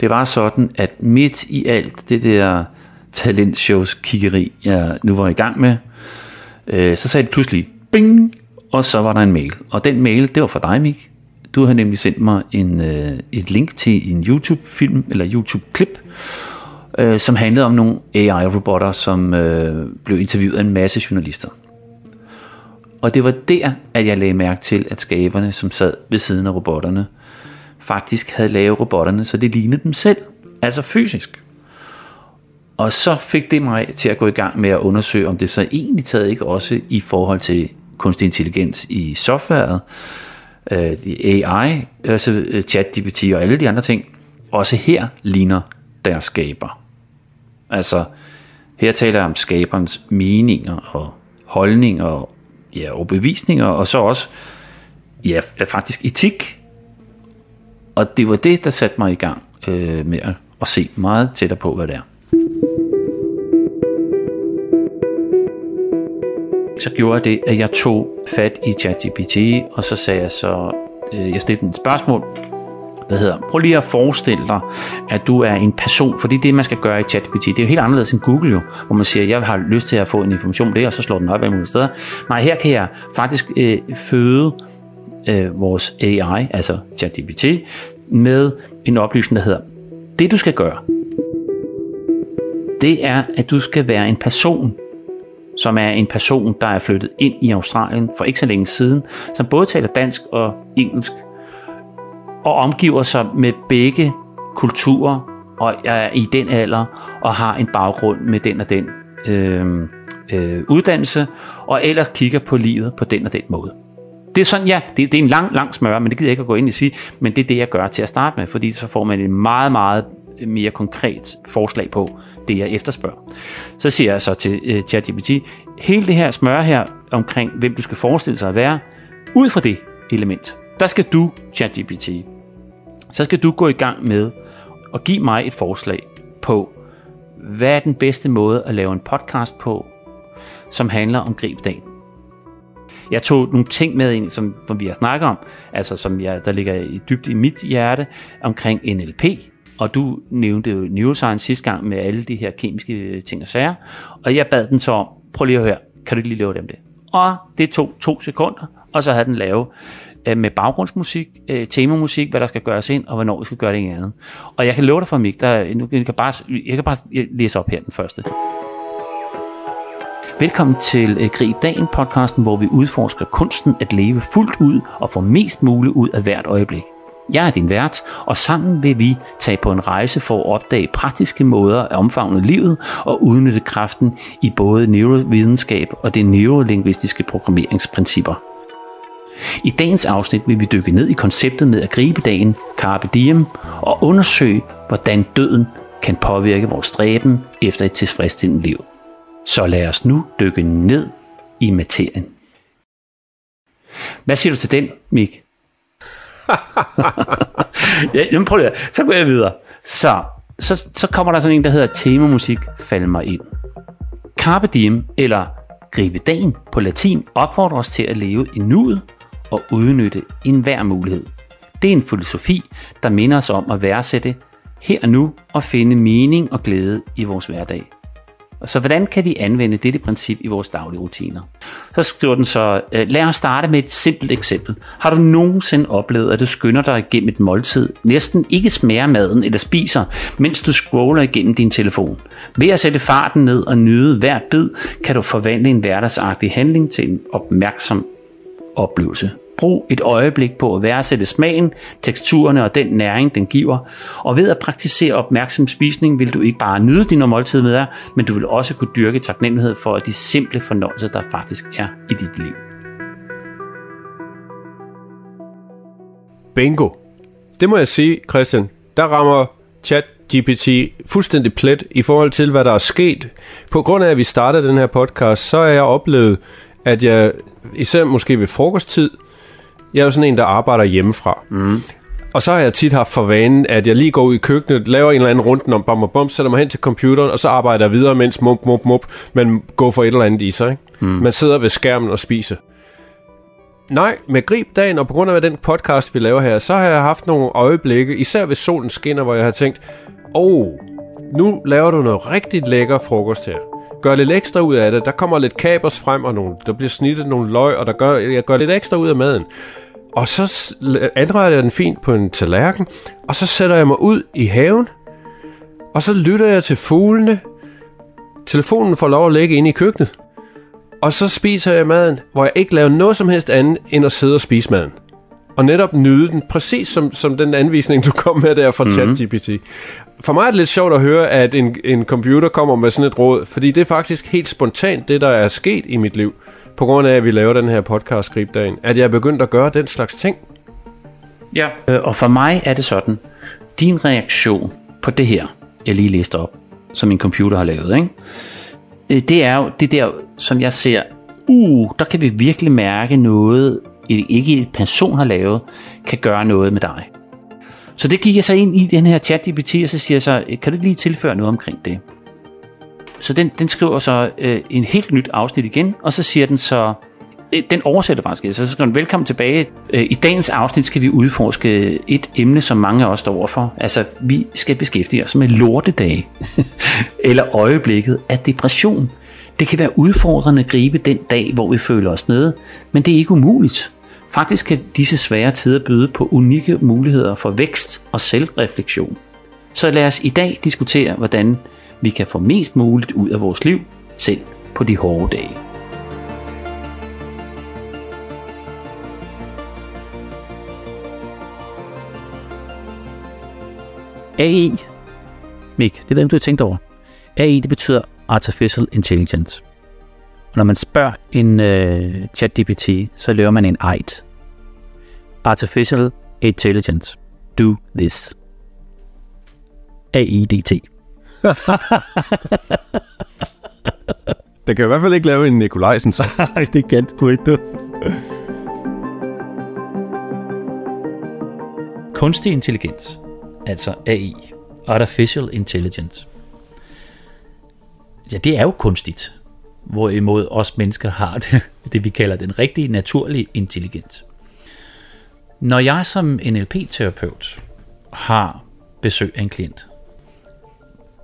Speaker 2: det var sådan, at midt i alt det der talentshows kiggeri, jeg nu var i gang med, øh, så sagde det pludselig bing, og så var der en mail. Og den mail, det var for dig, Mik. Du havde nemlig sendt mig en, øh, et link til en YouTube-film, eller YouTube-klip, øh, som handlede om nogle AI-robotter, som øh, blev interviewet af en masse journalister. Og det var der, at jeg lagde mærke til, at skaberne, som sad ved siden af robotterne, faktisk havde lavet robotterne, så det lignede dem selv, altså fysisk. Og så fik det mig til at gå i gang med at undersøge, om det så egentlig taget ikke også i forhold til kunstig intelligens i softwaret, øh, AI, altså øh, øh, ChatGPT og alle de andre ting, også her ligner deres skaber. Altså, her taler jeg om skaberens meninger og holdninger og ja, overbevisninger, og så også ja, faktisk etik. Og det var det, der satte mig i gang øh, med at, at se meget tættere på, hvad det er. Så gjorde jeg det, at jeg tog fat i ChatGPT, og så sagde jeg så, øh, jeg stillede et spørgsmål, der hedder, prøv lige at forestille dig, at du er en person, fordi det, man skal gøre i ChatGPT, det er jo helt anderledes end Google jo, hvor man siger, jeg har lyst til at få en information om det, og så slår den op alle mulige steder. Nej, her kan jeg faktisk øh, føde øh, vores AI, altså ChatGPT, med en oplysning, der hedder, det du skal gøre, det er, at du skal være en person, som er en person, der er flyttet ind i Australien for ikke så længe siden, som både taler dansk og engelsk, og omgiver sig med begge kulturer, og er i den alder, og har en baggrund med den og den øh, øh, uddannelse, og ellers kigger på livet på den og den måde. Det er sådan, ja, det, det er en lang, lang smør, men det gider jeg ikke at gå ind i sige, men det er det, jeg gør til at starte med, fordi så får man en meget, meget mere konkret forslag på det, jeg efterspørger. Så siger jeg så til øh, ChatGPT, hele det her smør her omkring, hvem du skal forestille sig at være, ud fra det element, der skal du, ChatGPT, så skal du gå i gang med at give mig et forslag på, hvad er den bedste måde at lave en podcast på, som handler om gribdagen. Jeg tog nogle ting med ind, som, som vi har snakket om, altså som jeg, der ligger i dybt i mit hjerte, omkring NLP, og du nævnte jo neuroscience sidste gang med alle de her kemiske ting og sager, og jeg bad den så om, prøv lige at høre, kan du ikke lige lave dem det? Og det tog to sekunder, og så have den lave øh, med baggrundsmusik, øh, temamusik, hvad der skal gøres ind, og hvornår vi skal gøre det ene andet. Og jeg kan love dig for mig, der, nu, jeg, kan bare, jeg kan bare læse op her den første. Velkommen til øh, Grib Dagen podcasten, hvor vi udforsker kunsten at leve fuldt ud og få mest muligt ud af hvert øjeblik. Jeg er din vært, og sammen vil vi tage på en rejse for at opdage praktiske måder at omfavne livet og udnytte kraften i både neurovidenskab og det neurolingvistiske programmeringsprincipper. I dagens afsnit vil vi dykke ned i konceptet med at gribe dagen, carpe diem, og undersøge, hvordan døden kan påvirke vores stræben efter et tilfredsstillende liv. Så lad os nu dykke ned i materien. Hvad siger du til den, Mik? ja, jamen prøv lige, så går jeg videre. Så, så, så kommer der sådan en, der hedder temamusik, fald mig ind. Carpe diem, eller gribe dagen på latin, opfordrer os til at leve i nuet og udnytte enhver mulighed. Det er en filosofi, der minder os om at værdsætte her og nu og finde mening og glæde i vores hverdag. Så hvordan kan vi anvende dette princip i vores daglige rutiner? Så skriver den så, øh, lad os starte med et simpelt eksempel. Har du nogensinde oplevet, at du skynder dig igennem et måltid, næsten ikke smager maden eller spiser, mens du scroller igennem din telefon? Ved at sætte farten ned og nyde hvert bid, kan du forvandle en hverdagsagtig handling til en opmærksom oplevelse. Brug et øjeblik på at værdsætte smagen, teksturerne og den næring, den giver. Og ved at praktisere opmærksom spisning, vil du ikke bare nyde din måltid med dig, men du vil også kunne dyrke taknemmelighed for de simple fornøjelser, der faktisk er i dit liv.
Speaker 3: Bingo. Det må jeg sige, Christian. Der rammer chat GPT fuldstændig plet i forhold til, hvad der er sket. På grund af, at vi startede den her podcast, så er jeg oplevet, at jeg især måske ved frokosttid, jeg er jo sådan en, der arbejder hjemmefra. Mm. Og så har jeg tit haft for vanen, at jeg lige går ud i køkkenet, laver en eller anden rundt om bam og bum, sætter mig hen til computeren, og så arbejder jeg videre, mens mup, mup, mup, man går for et eller andet i sig. Ikke? Mm. Man sidder ved skærmen og spiser. Nej, med grib dagen, og på grund af den podcast, vi laver her, så har jeg haft nogle øjeblikke, især ved solen skinner, hvor jeg har tænkt, åh, oh, nu laver du noget rigtig lækker frokost her gør lidt ekstra ud af det. Der kommer lidt kapers frem, og nogle, der bliver snittet nogle løg, og der gør, jeg gør lidt ekstra ud af maden. Og så anretter jeg den fint på en tallerken, og så sætter jeg mig ud i haven, og så lytter jeg til fuglene. Telefonen får lov at ligge inde i køkkenet. Og så spiser jeg maden, hvor jeg ikke laver noget som helst andet, end at sidde og spise maden og netop nyde den, præcis som, som den anvisning, du kom med der fra mm-hmm. ChatGPT. For mig er det lidt sjovt at høre, at en, en computer kommer med sådan et råd, fordi det er faktisk helt spontant det, der er sket i mit liv, på grund af, at vi laver den her podcast skribdagen, at jeg er begyndt at gøre den slags ting.
Speaker 2: Ja, øh, og for mig er det sådan, din reaktion på det her, jeg lige læste op, som min computer har lavet, ikke? Øh, det er jo det der, som jeg ser, uh, der kan vi virkelig mærke noget ikke en person har lavet, kan gøre noget med dig. Så det gik jeg så ind i den her chat-GPT, og så siger jeg så, øh, kan du lige tilføre noget omkring det? Så den, den skriver så øh, en helt nyt afsnit igen, og så siger den så, øh, den oversætter faktisk, så skriver den, velkommen tilbage. Øh, I dagens afsnit skal vi udforske et emne, som mange af os står overfor. Altså, vi skal beskæftige os med lortedage, eller øjeblikket af depression. Det kan være udfordrende at gribe den dag, hvor vi føler os nede, men det er ikke umuligt. Faktisk kan disse svære tider byde på unikke muligheder for vækst og selvreflektion. Så lad os i dag diskutere, hvordan vi kan få mest muligt ud af vores liv, selv på de hårde dage. AI, Mik, det ved jeg, du har tænkt over. AI, det betyder Artificial Intelligence. Og når man spørger en uh, chat-GPT, så laver man en AIT. Artificial Intelligence. Do this. AIDT.
Speaker 3: det kan i hvert fald ikke lave en Nikolajsen, så.
Speaker 2: det kan du ikke, du. Kunstig intelligens, altså AI, Artificial Intelligence. Ja, det er jo kunstigt hvorimod os mennesker har det, det vi kalder den rigtige naturlige intelligens. Når jeg som NLP-terapeut har besøg af en klient,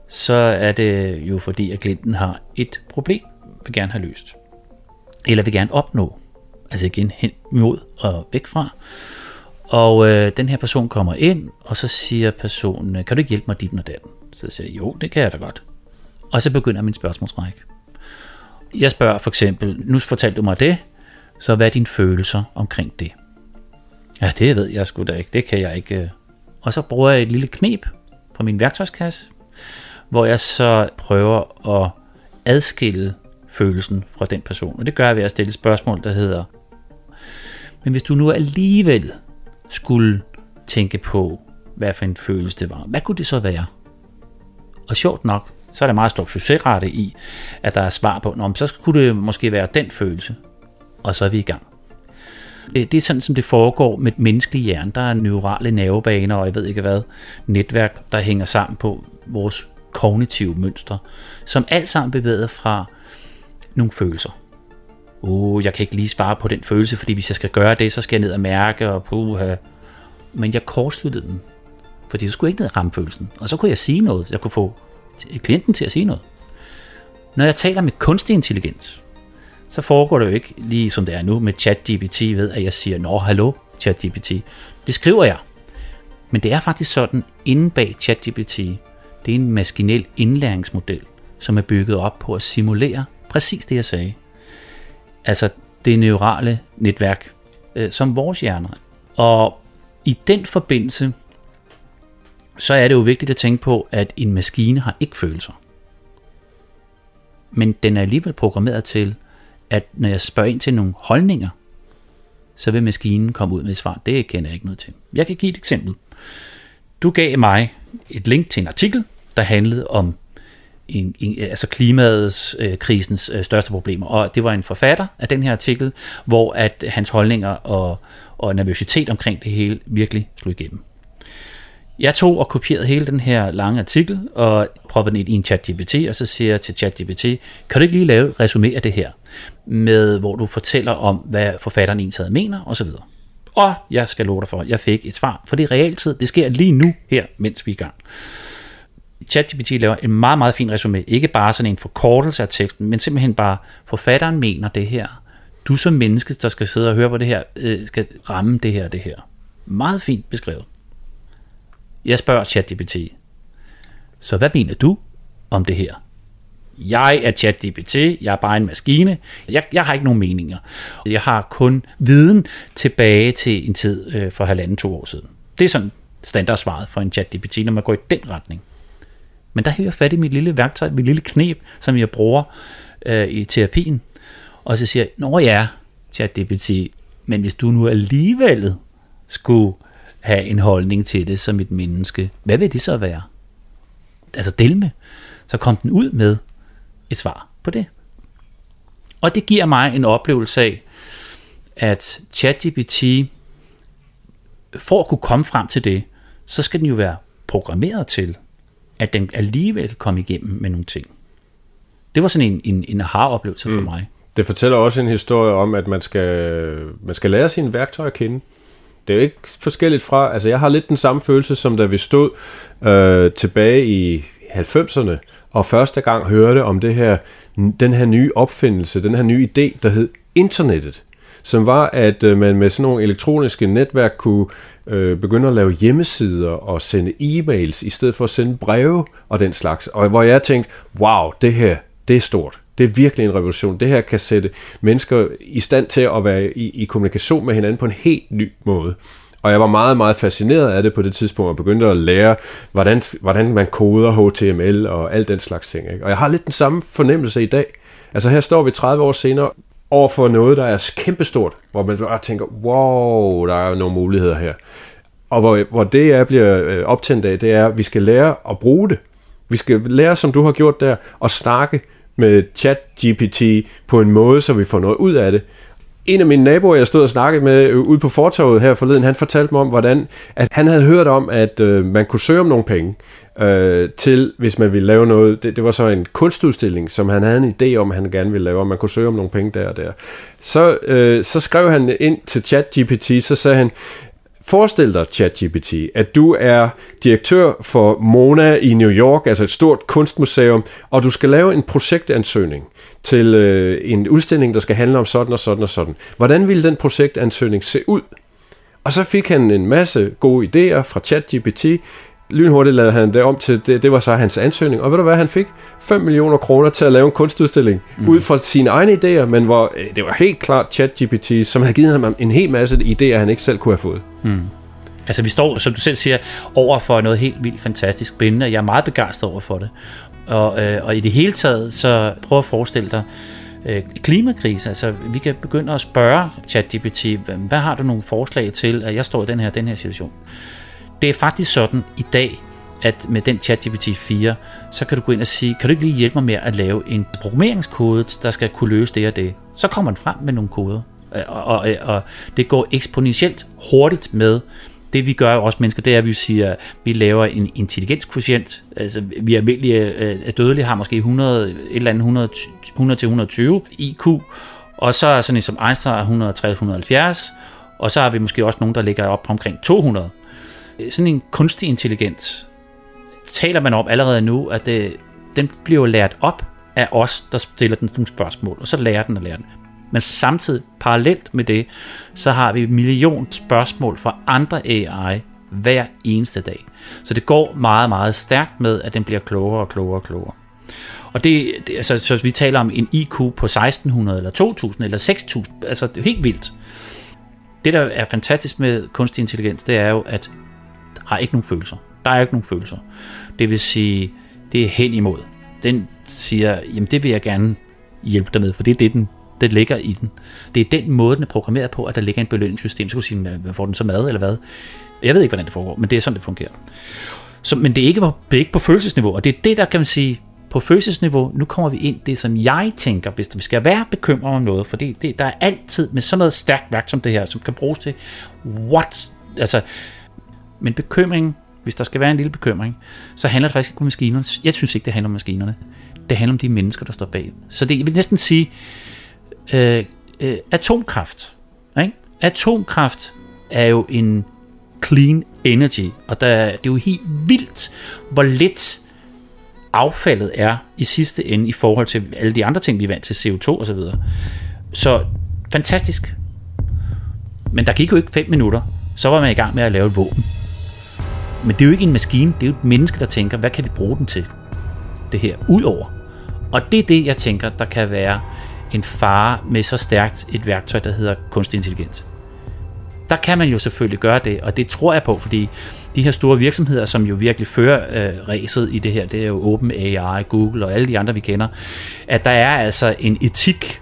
Speaker 2: så er det jo fordi, at klienten har et problem, vil gerne have løst. Eller vil gerne opnå. Altså igen hen mod og væk fra. Og øh, den her person kommer ind, og så siger personen, kan du ikke hjælpe mig dit og datten? Så siger jeg, jo, det kan jeg da godt. Og så begynder min spørgsmålsrække. Jeg spørger for eksempel, nu fortalte du mig det, så hvad er dine følelser omkring det? Ja, det ved jeg sgu da ikke, det kan jeg ikke. Øh. Og så bruger jeg et lille knep fra min værktøjskasse, hvor jeg så prøver at adskille følelsen fra den person. Og det gør jeg ved at stille et spørgsmål, der hedder, men hvis du nu alligevel skulle tænke på, hvad for en følelse det var, hvad kunne det så være? Og sjovt nok, så er der meget stor succesrate i, at der er svar på, Nå, så skulle det måske være den følelse, og så er vi i gang. Øh, det er sådan, som det foregår med et menneskeligt hjerne. Der er neurale nervebaner, og jeg ved ikke hvad, netværk, der hænger sammen på vores kognitive mønstre, som alt sammen bevæger fra nogle følelser. Oh, jeg kan ikke lige svare på den følelse, fordi hvis jeg skal gøre det, så skal jeg ned og mærke, og puha. Men jeg kortsluttede den, fordi så skulle jeg ikke ned og ramme følelsen. Og så kunne jeg sige noget. Jeg kunne få klienten til at sige noget. Når jeg taler med kunstig intelligens, så foregår det jo ikke lige som det er nu med ChatGPT ved, at jeg siger, nå, hallo, ChatGPT. Det skriver jeg. Men det er faktisk sådan, inden bag ChatGPT, det er en maskinel indlæringsmodel, som er bygget op på at simulere præcis det, jeg sagde. Altså det neurale netværk, øh, som vores hjerner. Og i den forbindelse, så er det jo vigtigt at tænke på, at en maskine har ikke følelser. Men den er alligevel programmeret til, at når jeg spørger ind til nogle holdninger, så vil maskinen komme ud med et svar. Det kender jeg ikke noget til. Jeg kan give et eksempel. Du gav mig et link til en artikel, der handlede om en, en, altså klimaets, øh, krisens øh, største problemer. Og det var en forfatter af den her artikel, hvor at hans holdninger og, og nervøsitet omkring det hele virkelig slog igennem. Jeg tog og kopierede hele den her lange artikel og proppede den ind i en chat-GPT, og så siger jeg til chat-GPT, kan du ikke lige lave et resume af det her, med hvor du fortæller om, hvad forfatteren ens havde mener, osv. Og jeg skal love dig for, at jeg fik et svar, for det er realtid, det sker lige nu her, mens vi er i gang. ChatGPT laver en meget, meget fin resume. Ikke bare sådan en forkortelse af teksten, men simpelthen bare, forfatteren mener det her. Du som menneske, der skal sidde og høre på det her, øh, skal ramme det her det her. Meget fint beskrevet. Jeg spørger ChatGPT, så hvad mener du om det her? Jeg er ChatGPT, jeg er bare en maskine. Jeg, jeg har ikke nogen meninger. Jeg har kun viden tilbage til en tid øh, for halvanden to år siden. Det er sådan standardsvaret for en ChatGPT, når man går i den retning. Men der har jeg fat i mit lille værktøj, mit lille knep, som jeg bruger øh, i terapien. Og så siger jeg, nå ja, ChatGPT, men hvis du nu alligevel skulle have en holdning til det som et menneske, hvad vil det så være? Altså del med. Så kom den ud med et svar på det. Og det giver mig en oplevelse af, at ChatGPT, for at kunne komme frem til det, så skal den jo være programmeret til at den alligevel kan komme igennem med nogle ting. Det var sådan en, en, en aha-oplevelse for mm. mig.
Speaker 3: Det fortæller også en historie om, at man skal, man skal lære sine værktøjer at kende. Det er jo ikke forskelligt fra, altså jeg har lidt den samme følelse, som da vi stod øh, tilbage i 90'erne, og første gang hørte om det her, den her nye opfindelse, den her nye idé, der hed internettet, som var, at øh, man med sådan nogle elektroniske netværk kunne øh, begynde at lave hjemmesider og sende e-mails, i stedet for at sende breve og den slags. Og hvor jeg tænkte, wow, det her, det er stort. Det er virkelig en revolution. Det her kan sætte mennesker i stand til at være i, i kommunikation med hinanden på en helt ny måde. Og jeg var meget, meget fascineret af det på det tidspunkt, og begyndte at lære, hvordan, hvordan man koder HTML og alt den slags ting. Ikke? Og jeg har lidt den samme fornemmelse i dag. Altså her står vi 30 år senere over for noget, der er kæmpestort, hvor man bare tænker, wow, der er nogle muligheder her. Og hvor, hvor det, jeg bliver øh, optændt af, det er, at vi skal lære at bruge det. Vi skal lære, som du har gjort der, at snakke med chat GPT på en måde, så vi får noget ud af det. en af mine naboer, jeg stod og snakkede med øh, ude på fortorvet her forleden, han fortalte mig om, hvordan at han havde hørt om, at øh, man kunne søge om nogle penge øh, til, hvis man ville lave noget. Det, det var så en kunstudstilling, som han havde en idé om, han gerne ville lave, og man kunne søge om nogle penge der og der. Så, øh, så skrev han ind til ChatGPT, så sagde han, Forestil dig, ChatGPT, at du er direktør for Mona i New York, altså et stort kunstmuseum, og du skal lave en projektansøgning til øh, en udstilling, der skal handle om sådan og sådan og sådan. Hvordan ville den projektansøgning se ud? Og så fik han en masse gode idéer fra ChatGPT, lynhurtigt lavede han det om til, det, det var så hans ansøgning. Og ved du hvad, han fik 5 millioner kroner til at lave en kunstudstilling, mm. ud fra sine egne idéer, men hvor øh, det var helt klart ChatGPT, som havde givet ham en hel masse idéer, han ikke selv kunne have fået. Mm.
Speaker 2: Altså vi står, som du selv siger, over for noget helt vildt fantastisk spændende, og jeg er meget begejstret over for det. Og, øh, og i det hele taget, så prøv at forestille dig, øh, klimakrise. Altså, vi kan begynde at spørge ChatGPT, hvad har du nogle forslag til, at jeg står i den her, den her situation? Det er faktisk sådan i dag, at med den ChatGPT 4, så kan du gå ind og sige, kan du ikke lige hjælpe mig med at lave en programmeringskode, der skal kunne løse det og det? Så kommer den frem med nogle koder. Øh, og, og, øh, og det går eksponentielt hurtigt med, det vi gør også mennesker, det er, at vi siger, at vi laver en intelligenskvotient. Altså, vi er almindelige øh, dødelige har måske 100, et eller andet 100 til 120 IQ, og så er sådan en som Einstein 160-170, og så har vi måske også nogen, der ligger op på omkring 200 Øh, sådan en kunstig intelligens, taler man om allerede nu, at det, den bliver lært op af os, der stiller den nogle spørgsmål, og så lærer den og lærer den. Men samtidig, parallelt med det, så har vi en million spørgsmål fra andre AI hver eneste dag. Så det går meget, meget stærkt med, at den bliver klogere og klogere og klogere. Og det, det altså, så vi taler om en IQ på 1600 eller 2000 eller 6000, altså det er helt vildt. Det, der er fantastisk med kunstig intelligens, det er jo, at har ikke nogen følelser. Der er ikke nogen følelser. Det vil sige, det er hen imod. Den siger, jamen det vil jeg gerne hjælpe dig med, for det er det, den, det ligger i den. Det er den måde, den er programmeret på, at der ligger en belønningssystem. Så kunne sige, man får den så mad, eller hvad? Jeg ved ikke, hvordan det foregår, men det er sådan, det fungerer. Så, men det er, ikke på, det er ikke på følelsesniveau, og det er det, der kan man sige, på følelsesniveau, nu kommer vi ind det, som jeg tænker, hvis vi skal være bekymret om noget, for det, det, der er altid med sådan noget stærkt værk som det her, som kan bruges til, what, altså, men bekymring, hvis der skal være en lille bekymring, så handler det faktisk ikke om maskinerne. Jeg synes ikke, det handler om maskinerne. Det handler om de mennesker, der står bag. Så det, jeg vil næsten sige, øh, øh, atomkraft. Ikke? Atomkraft er jo en clean energy, og der, det er jo helt vildt, hvor lidt affaldet er i sidste ende i forhold til alle de andre ting, vi er vant til, CO2 og så videre. Så fantastisk. Men der gik jo ikke fem minutter, så var man i gang med at lave et våben. Men det er jo ikke en maskine, det er jo et menneske, der tænker, hvad kan vi bruge den til? Det her, udover. Og det er det, jeg tænker, der kan være en fare med så stærkt et værktøj, der hedder kunstig intelligens. Der kan man jo selvfølgelig gøre det, og det tror jeg på, fordi de her store virksomheder, som jo virkelig fører øh, ræset i det her, det er jo OpenAI, Google og alle de andre, vi kender, at der er altså en etik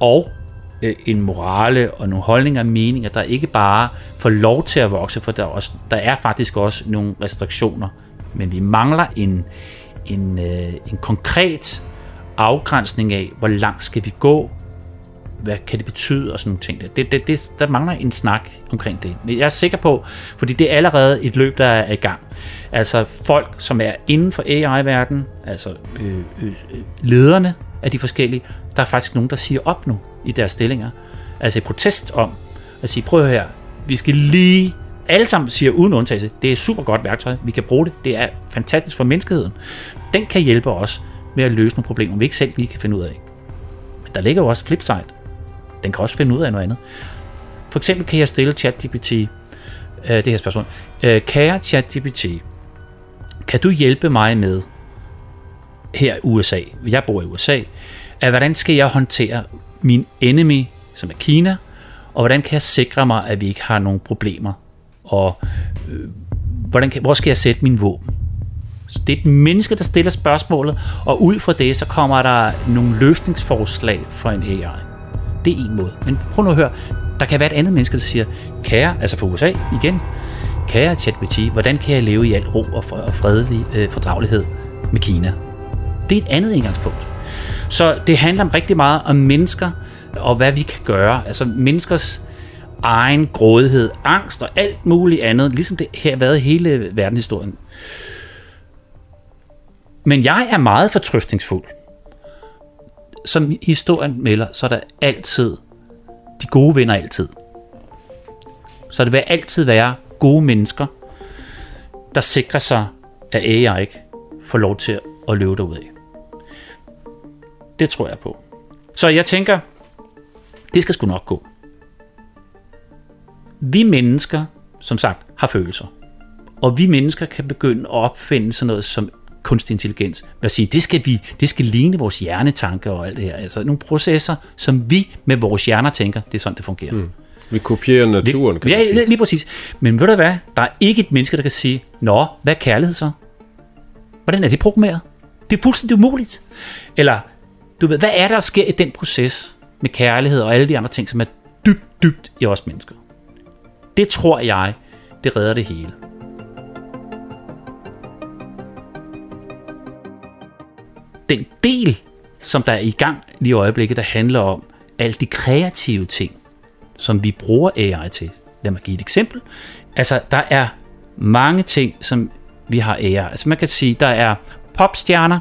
Speaker 2: og øh, en morale og nogle holdninger og meninger, der ikke bare får lov til at vokse, for der er, også, der er faktisk også nogle restriktioner, men vi mangler en, en, øh, en konkret afgrænsning af, hvor langt skal vi gå, hvad kan det betyde og sådan nogle ting. Det, det, det, der mangler en snak omkring det. Men jeg er sikker på, fordi det er allerede et løb, der er i gang. Altså folk, som er inden for AI-verdenen, altså øh, øh, øh, lederne af de forskellige, der er faktisk nogen, der siger op nu i deres stillinger. Altså i protest om at sige, prøv her, vi skal lige, alle sammen siger uden undtagelse, det er et super godt værktøj, vi kan bruge det, det er fantastisk for menneskeheden. Den kan hjælpe os med at løse nogle problemer, vi ikke selv lige kan finde ud af. Men der ligger jo også flipside. Den kan også finde ud af noget andet. For eksempel kan jeg stille ChatGPT øh, det her spørgsmål. Øh, kære ChatGPT, kan du hjælpe mig med her i USA, jeg bor i USA, at hvordan skal jeg håndtere min enemy, som er Kina, og hvordan kan jeg sikre mig, at vi ikke har nogen problemer, og øh, hvordan kan, hvor skal jeg sætte min våben? Så det er et menneske, der stiller spørgsmålet, og ud fra det, så kommer der nogle løsningsforslag fra en AI. Det er en måde. Men prøv nu at høre, der kan være et andet menneske, der siger, kære, altså for USA igen, kære ChatGPT, hvordan kan jeg leve i al ro og fredelig øh, fordragelighed med Kina? Det er et andet indgangspunkt. Så det handler rigtig meget om mennesker, og hvad vi kan gøre. Altså menneskers egen grådighed, angst og alt muligt andet, ligesom det har været hele verdenshistorien. Men jeg er meget fortrøstningsfuld. Som historien melder, så er der altid, de gode venner altid. Så det vil altid være gode mennesker, der sikrer sig, at AI ikke får lov til at løbe derudad. Det tror jeg på. Så jeg tænker, det skal sgu nok gå. Vi mennesker, som sagt, har følelser. Og vi mennesker kan begynde at opfinde sådan noget som kunstig intelligens. Hvad sige, det skal vi, det skal ligne vores hjernetanker og alt det her. Altså nogle processer, som vi med vores hjerner tænker, det er sådan, det fungerer. Mm.
Speaker 3: Vi kopierer naturen, kan
Speaker 2: ja,
Speaker 3: sige.
Speaker 2: lige præcis. Men ved du hvad? Der er ikke et menneske, der kan sige, Nå, hvad er kærlighed så? Hvordan er det programmeret? Det er fuldstændig umuligt. Eller, du ved, hvad er der, der sker i den proces med kærlighed og alle de andre ting, som er dybt, dybt i os mennesker? Det tror jeg, det redder det hele. Den del, som der er i gang lige i øjeblikket, der handler om alle de kreative ting, som vi bruger AI til. Lad mig give et eksempel. Altså, der er mange ting, som vi har AI. Altså, man kan sige, der er popstjerner,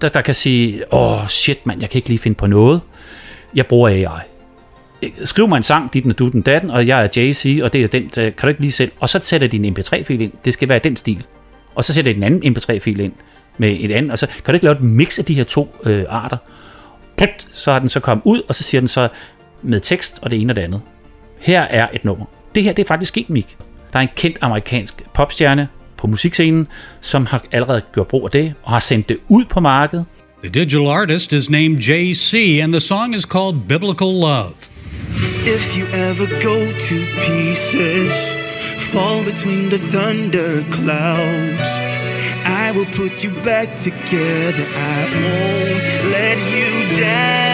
Speaker 2: der, der kan sige, åh, oh, shit mand, jeg kan ikke lige finde på noget. Jeg bruger AI. Skriv mig en sang, dit og du den datten, og jeg er Jay-Z, og det er den, kan du ikke lige selv. Og så sætter din MP3-fil ind. Det skal være den stil. Og så sætter jeg en anden MP3-fil ind med et andet, og så kan du ikke lave et mix af de her to øh, arter. Put, så er den så kommet ud, og så siger den så med tekst og det ene og det andet. Her er et nummer. Det her det er faktisk sket, Mik. Der er en kendt amerikansk popstjerne på musikscenen, som har allerede gjort brug af det, og har sendt det ud på markedet.
Speaker 4: The digital artist is named JC, and the song is called Biblical Love.
Speaker 5: If you ever go to pieces, fall between the thunder clouds, I will put you back together. I won't let you down.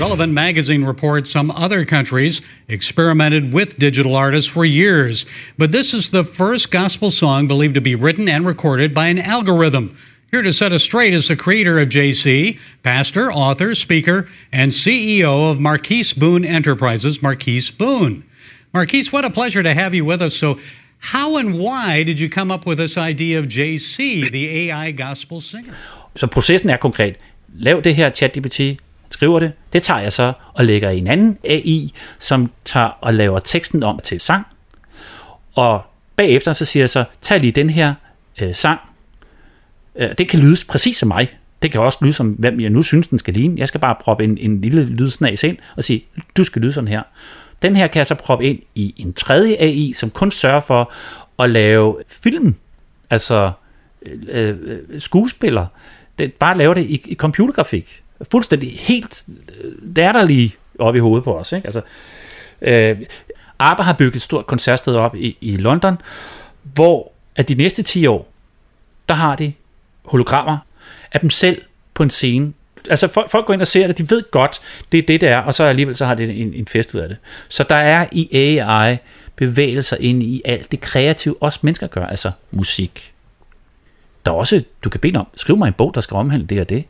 Speaker 4: Relevant magazine reports some other countries experimented with digital artists for years, but this is the first gospel song believed to be written and recorded by an algorithm. Here to set us straight is the creator of JC, pastor, author, speaker, and CEO of Marquise Boone Enterprises, Marquise Boone. Marquise, what a pleasure to have you with us. So, how and why did you come up with this idea of JC, the AI gospel singer?
Speaker 2: Så processen er konkret. Lav det her ChatGPT, skriver det, det tager jeg så og lægger i en anden AI, som tager og laver teksten om til sang. Og bagefter så siger jeg så, tag lige den her øh, sang. Øh, det kan lyde præcis som mig. Det kan også lyde som, hvem jeg nu synes, den skal ligne. Jeg skal bare proppe en, en lille lydsnas ind og sige, du skal lyde sådan her. Den her kan jeg så proppe ind i en tredje AI, som kun sørger for at lave film, altså øh, øh, øh skuespiller. Det, bare lave det i, i computergrafik. Fuldstændig helt øh, latterlige op i hovedet på os. Ikke? Altså, øh, ABBA har bygget et stort koncertsted op i, i London, hvor at de næste 10 år, der har de hologrammer af dem selv på en scene. Altså folk, folk går ind og ser det, de ved godt, det er det, det er, og så alligevel så har det en, en fest ud af det. Så der er i AI bevægelser ind i alt det kreative, også mennesker gør, altså musik. Der er også, du kan bede om, skriv mig en bog, der skal omhandle det og det.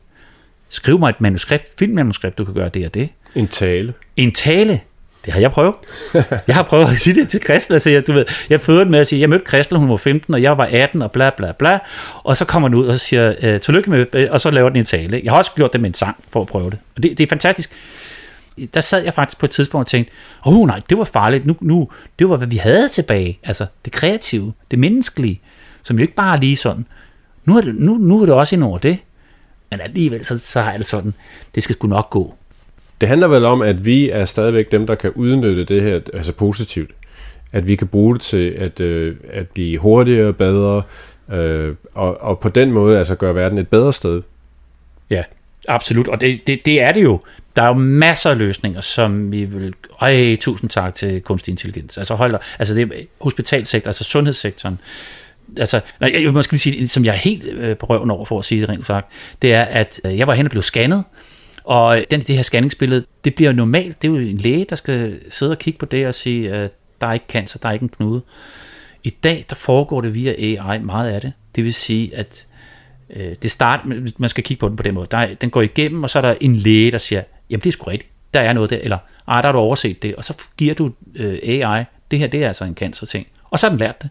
Speaker 2: Skriv mig et manuskript, filmmanuskript, du kan gøre det og det.
Speaker 3: En tale.
Speaker 2: En tale, det har jeg prøvet. Jeg har prøvet at sige det til Kristel. Altså, jeg, du ved, jeg fødte med at sige, jeg mødte Kristel, hun var 15, og jeg var 18, og bla bla bla. Og så kommer den ud og siger, øh, tillykke med, øh, og så laver den en tale. Jeg har også gjort det med en sang, for at prøve det. Og det, det er fantastisk. Der sad jeg faktisk på et tidspunkt og tænkte, åh oh, nej, det var farligt. Nu, nu, det var, hvad vi havde tilbage. Altså, det kreative, det menneskelige, som jo ikke bare er lige sådan. Nu er det, nu, nu er det også ind over det. Men alligevel, så, så har jeg det sådan, det skal sgu nok gå.
Speaker 3: Det handler vel om, at vi er stadigvæk dem, der kan udnytte det her altså positivt. At vi kan bruge det til at, øh, at blive hurtigere, bedre, øh, og, og på den måde altså gøre verden et bedre sted.
Speaker 2: Ja, absolut. Og det, det, det er det jo. Der er jo masser af løsninger, som vi vil... Ej, tusind tak til kunstig intelligens. Altså, hold da, altså det er hospitalsektor, altså sundhedssektoren. Altså, nej, jeg måske lige sige, som jeg er helt øh, på røven over for at sige det rent sagt, det er, at øh, jeg var hen og blev scannet, og øh, den, det her scanningsbillede, det bliver normalt. Det er jo en læge, der skal sidde og kigge på det og sige, at der er ikke cancer, der er ikke en knude. I dag, der foregår det via AI meget af det. Det vil sige, at øh, det start, man skal kigge på den på den måde. Der er, den går igennem, og så er der en læge, der siger, jamen det er sgu rigtigt, der er noget der, eller ej, der har du overset det, og så giver du øh, AI, det her det er altså en cancer-ting. Og så har den lært det.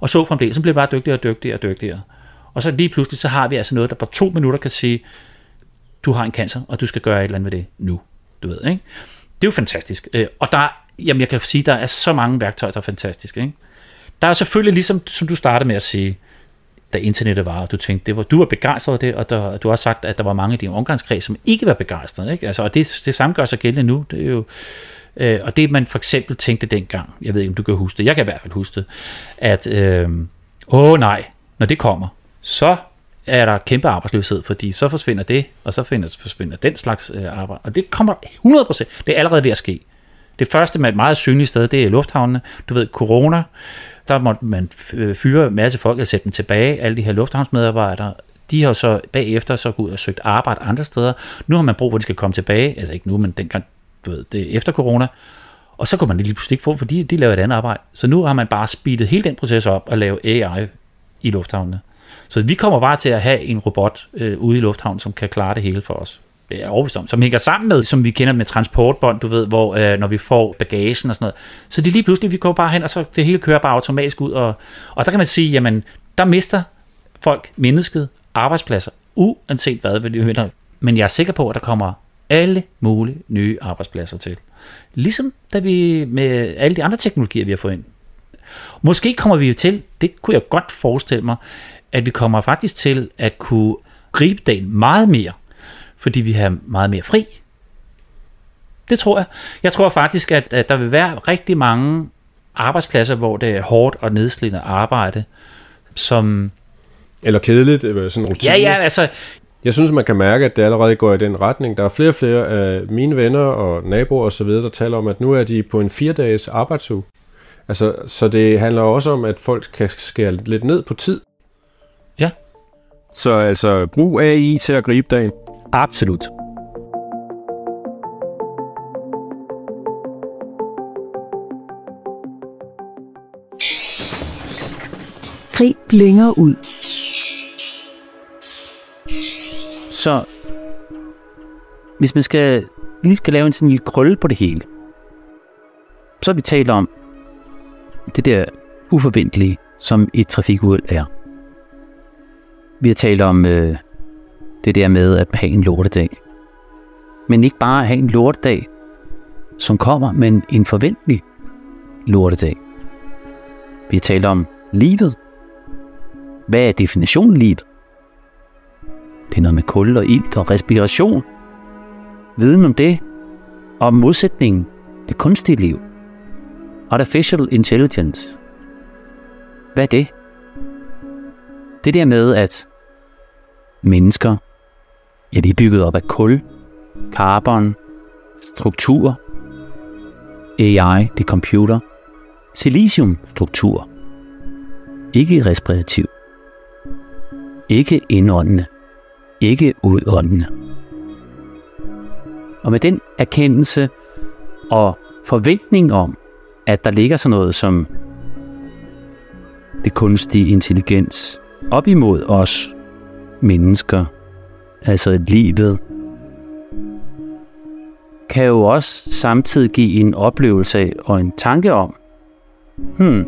Speaker 2: Og så fremdeles, så bliver det bare dygtigere og dygtigere og dygtigere. Og så lige pludselig, så har vi altså noget, der på to minutter kan sige, du har en cancer, og du skal gøre et eller andet med det nu. Du ved, ikke? Det er jo fantastisk. Øh, og der, jamen jeg kan sige, der er så mange værktøjer, der er fantastiske. Ikke? Der er selvfølgelig ligesom, som du startede med at sige, da internettet var, og du tænkte, det var, du var begejstret af det, og der, du har sagt, at der var mange i din omgangskreds, som ikke var begejstrede. Ikke? Altså, og det, det samme gør sig gældende nu. Det er jo, øh, og det man for eksempel tænkte dengang, jeg ved ikke, om du kan huske det, jeg kan i hvert fald huske det, at øh, åh nej, når det kommer, så er der kæmpe arbejdsløshed, fordi så forsvinder det, og så forsvinder, forsvinder den slags øh, arbejde. Og det kommer 100%, det er allerede ved at ske. Det første med et meget synligt sted, det er lufthavnene. Du ved, corona, der måtte man øh, fyre en masse folk og sætte dem tilbage, alle de her lufthavnsmedarbejdere. De har så bagefter så gået og søgt arbejde andre steder. Nu har man brug for, at de skal komme tilbage, altså ikke nu, men dengang, du ved, det efter corona. Og så kunne man lige pludselig ikke få, fordi de laver et andet arbejde. Så nu har man bare speedet hele den proces op og lave AI i lufthavnene. Så vi kommer bare til at have en robot øh, ude i lufthavnen, som kan klare det hele for os. Det er overbevist om. Som hænger sammen med, som vi kender med transportbånd, du ved, hvor øh, når vi får bagagen og sådan noget. Så det er lige pludselig, vi går bare hen, og så det hele kører bare automatisk ud. Og, og der kan man sige, jamen, der mister folk, mennesket, arbejdspladser, uanset hvad vi vinder. Men jeg er sikker på, at der kommer alle mulige nye arbejdspladser til. Ligesom da vi med alle de andre teknologier, vi har fået ind. Måske kommer vi til, det kunne jeg godt forestille mig, at vi kommer faktisk til at kunne gribe dagen meget mere, fordi vi har meget mere fri. Det tror jeg. Jeg tror faktisk, at, at der vil være rigtig mange arbejdspladser, hvor det er hårdt og nedslidende arbejde, som...
Speaker 3: Eller kedeligt, øh, sådan rutine.
Speaker 2: Ja, ja, altså...
Speaker 3: Jeg synes, man kan mærke, at det allerede går i den retning. Der er flere og flere af mine venner og naboer osv., der taler om, at nu er de på en fire-dages arbejdsuge. Altså, så det handler også om, at folk kan skære lidt ned på tid.
Speaker 2: Ja.
Speaker 6: Så altså, brug AI til at gribe dagen.
Speaker 2: Absolut.
Speaker 1: Grib længere ud.
Speaker 7: Så hvis man skal, lige skal lave en sådan lille krølle på det hele, så har vi talt om det der uforventelige, som et trafikuheld er. Vi har talt om øh, det der med at have en lortedag. Men ikke bare at have en lortedag, som kommer, men en forventelig lortedag. Vi har talt om livet. Hvad er definitionen livet? Det er noget med kul og ilt og respiration. Viden om det, og om modsætningen, det kunstige liv. Artificial intelligence. Hvad er det? Det der med, at mennesker, ja, de er bygget op af kul, carbon, struktur, AI, det er computer, siliciumstruktur, ikke respirativ, ikke indåndende, ikke ud åndene. Og med den erkendelse og forventning om, at der ligger sådan noget som det kunstige intelligens op imod os mennesker, altså livet, kan jo også samtidig give en oplevelse af og en tanke om, hmm,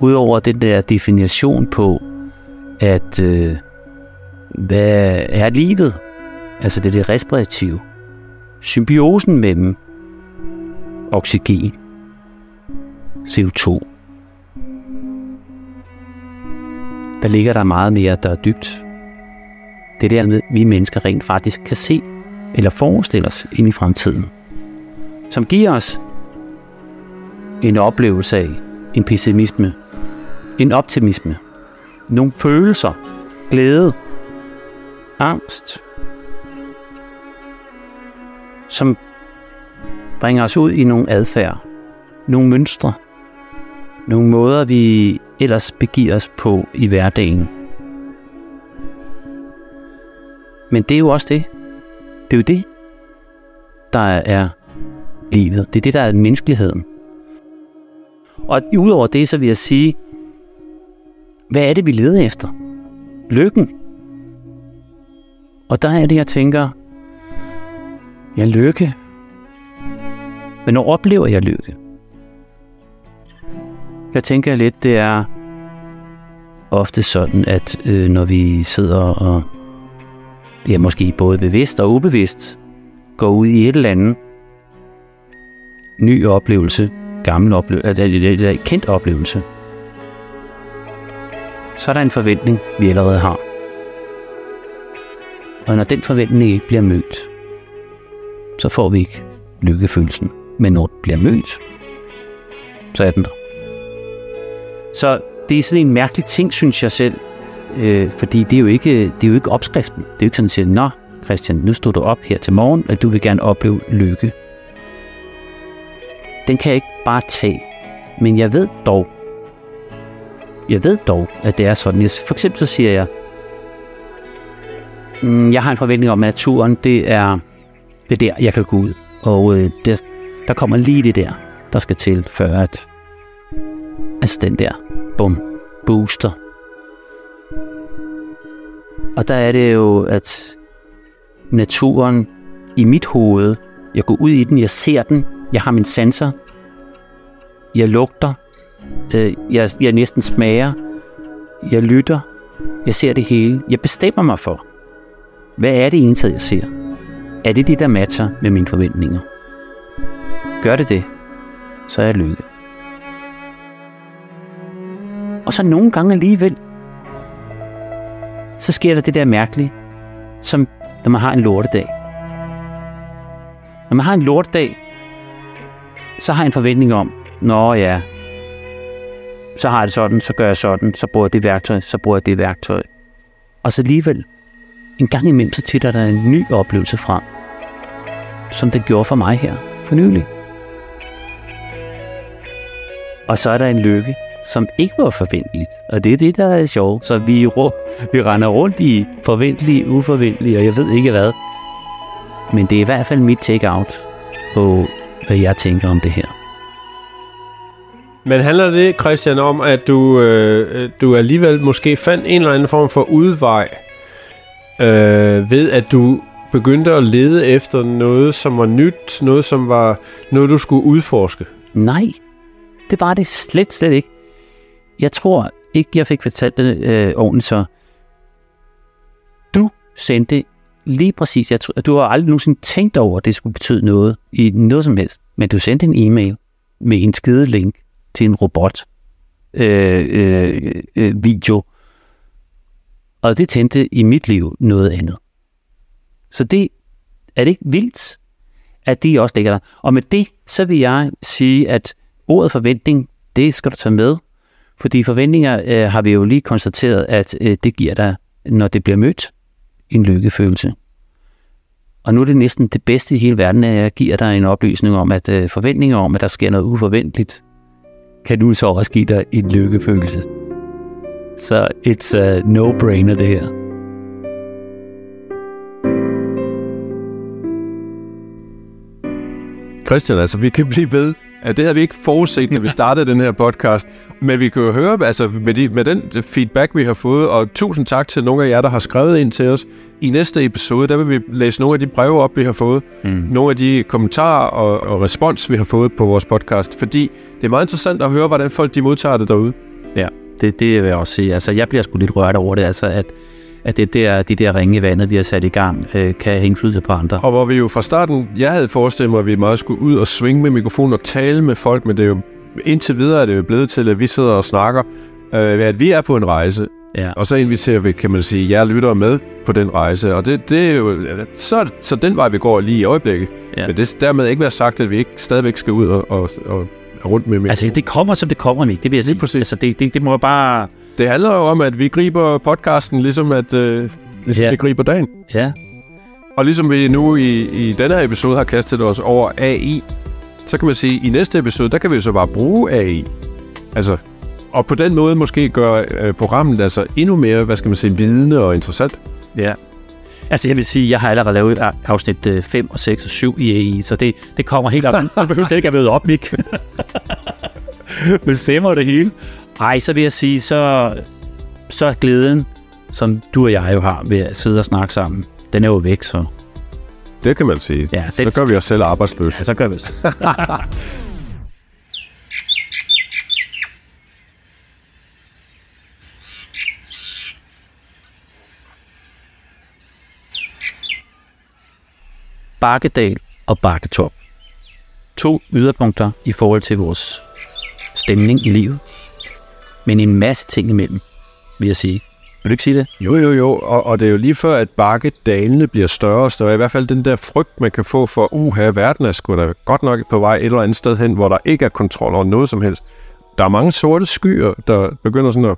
Speaker 7: udover den der definition på, at øh, hvad er livet? Altså det er det respirative. Symbiosen mellem oxygen, CO2. Der ligger der meget mere, der er dybt. Det er der, vi mennesker rent faktisk kan se eller forestille os ind i fremtiden. Som giver os en oplevelse af en pessimisme, en optimisme, nogle følelser, glæde, angst, som bringer os ud i nogle adfærd, nogle mønstre, nogle måder, vi ellers begiver os på i hverdagen. Men det er jo også det. Det er jo det, der er livet. Det er det, der er menneskeligheden. Og udover det, så vil jeg sige, hvad er det, vi leder efter?
Speaker 2: lykken. Og der er det, jeg tænker, ja, lykke. Men når oplever jeg lykke? Jeg tænker lidt, det er ofte sådan, at øh, når vi sidder og, ja, måske både bevidst og ubevidst, går ud i et eller andet ny oplevelse, gammel oplevelse, altså, eller, eller kendt oplevelse, så er der en forventning, vi allerede har. Og når den forventning ikke bliver mødt, så får vi ikke lykkefølelsen. Men når den bliver mødt, så er den der. Så det er sådan en mærkelig ting, synes jeg selv. Øh, fordi det er, jo ikke, det er jo ikke opskriften. Det er jo ikke sådan, at sige, Nå, Christian, nu stod du op her til morgen, at du vil gerne opleve lykke. Den kan jeg ikke bare tage. Men jeg ved dog, jeg ved dog, at det er sådan. For eksempel så siger jeg, Mm, jeg har en forventning om, at naturen, det er det der, jeg kan gå ud. Og øh, det, der kommer lige det der, der skal til, før at, altså den der, bum, booster. Og der er det jo, at naturen i mit hoved, jeg går ud i den, jeg ser den, jeg har min sanser, jeg lugter, øh, jeg, jeg næsten smager, jeg lytter, jeg ser det hele. Jeg bestemmer mig for, hvad er det egentlig, jeg ser? Er det det, der matcher med mine forventninger? Gør det det, så er jeg lykke. Og så nogle gange alligevel, så sker der det der mærkelige, som når man har en lortedag. Når man har en lortedag, så har jeg en forventning om, Nå ja, så har jeg det sådan, så gør jeg sådan, så bruger jeg det værktøj, så bruger jeg det værktøj. Og så alligevel, en gang imellem, så titter der en ny oplevelse frem, som det gjorde for mig her for nylig. Og så er der en lykke, som ikke var forventeligt. Og det er det, der er sjovt. Så vi, vi render rundt i forventelige, uforventelige, og jeg ved ikke hvad. Men det er i hvert fald mit take-out på, hvad jeg tænker om det her.
Speaker 3: Men handler det, Christian, om, at du, øh, du alligevel måske fandt en eller anden form for udvej øh, ved, at du begyndte at lede efter noget, som var nyt, noget, som var noget, du skulle udforske?
Speaker 2: Nej, det var det slet, slet ikke. Jeg tror ikke, jeg fik fortalt det øh, ordentligt, så du sendte lige præcis, jeg tror, du har aldrig nogensinde tænkt over, at det skulle betyde noget i noget som helst, men du sendte en e-mail med en skide link til en robot øh, øh, øh, video, og det tændte i mit liv noget andet. Så det er det ikke vildt, at de også ligger der. Og med det, så vil jeg sige, at ordet forventning, det skal du tage med, fordi forventninger øh, har vi jo lige konstateret, at øh, det giver dig, når det bliver mødt, en lykkefølelse. Og nu er det næsten det bedste i hele verden, at jeg giver dig en oplysning om, at øh, forventninger om, at der sker noget uforventeligt, kan nu så også give dig en lykkefølelse. Så it's a no-brainer det her.
Speaker 8: Christian, altså vi kan blive ved. at Det havde vi ikke forudset, når vi startede den her podcast. Men vi kan jo høre, altså med, de, med den feedback, vi har fået, og tusind tak til nogle af jer, der har skrevet ind til os. I næste episode, der vil vi læse nogle af de breve op, vi har fået. Mm. Nogle af de kommentarer og, og respons, vi har fået på vores podcast. Fordi det er meget interessant at høre, hvordan folk de modtager det derude.
Speaker 2: Ja, det, det vil jeg også sige. Altså, jeg bliver sgu lidt rørt over det, altså, at, at det der, de der ringe i vandet, vi har sat i gang, øh, kan have indflydelse på andre.
Speaker 3: Og hvor vi jo fra starten, jeg havde forestillet mig, at vi meget skulle ud og svinge med mikrofonen og tale med folk, men det er jo indtil videre er det jo blevet til, at vi sidder og snakker, øh, at vi er på en rejse,
Speaker 2: Ja.
Speaker 3: og så inviterer vi, kan man sige, jer lyttere med på den rejse. Og det, det er jo, så, så den vej, vi går lige i øjeblikket.
Speaker 2: Ja.
Speaker 3: Men det dermed ikke være sagt, at vi ikke stadigvæk skal ud og, og og rundt med mikrofonen.
Speaker 2: Altså, det kommer, som det kommer, Mik. Det vil jeg sige.
Speaker 3: præcis.
Speaker 2: Altså, det, det, det må jeg bare...
Speaker 3: Det handler jo om, at vi griber podcasten, ligesom at øh, ligesom
Speaker 2: Ja.
Speaker 3: vi griber dagen.
Speaker 2: Ja,
Speaker 3: Og ligesom vi nu i, i denne her episode har kastet os over AI, så kan man sige, at i næste episode, der kan vi så bare bruge AI. Altså, og på den måde måske gøre øh, programmet altså endnu mere, hvad skal man sige, vidende og interessant.
Speaker 2: ja. Altså, jeg vil sige, jeg har allerede lavet a- afsnit 5 og 6 og 7 i AI, så det, det kommer helt op. Du behøver slet ikke at været op, Mik. Men stemmer det hele. Ej, så vil jeg sige, så, så glæden som du og jeg jo har ved at sidde og snakke sammen, den er jo væk, så
Speaker 3: Det kan man sige.
Speaker 2: ja,
Speaker 3: Så gør vi os selv arbejdsløse.
Speaker 2: ja, så gør vi det. Bakkedal og Bakketop. To yderpunkter i forhold til vores stemning i livet. Men en masse ting imellem, vil jeg sige. Vil du ikke sige det?
Speaker 3: Jo, jo, jo, og, og det er jo lige før, at bakkedalene bliver større og større. I hvert fald den der frygt, man kan få for, uha, verden er sgu da godt nok på vej et eller andet sted hen, hvor der ikke er kontrol over noget som helst. Der er mange sorte skyer, der begynder sådan at,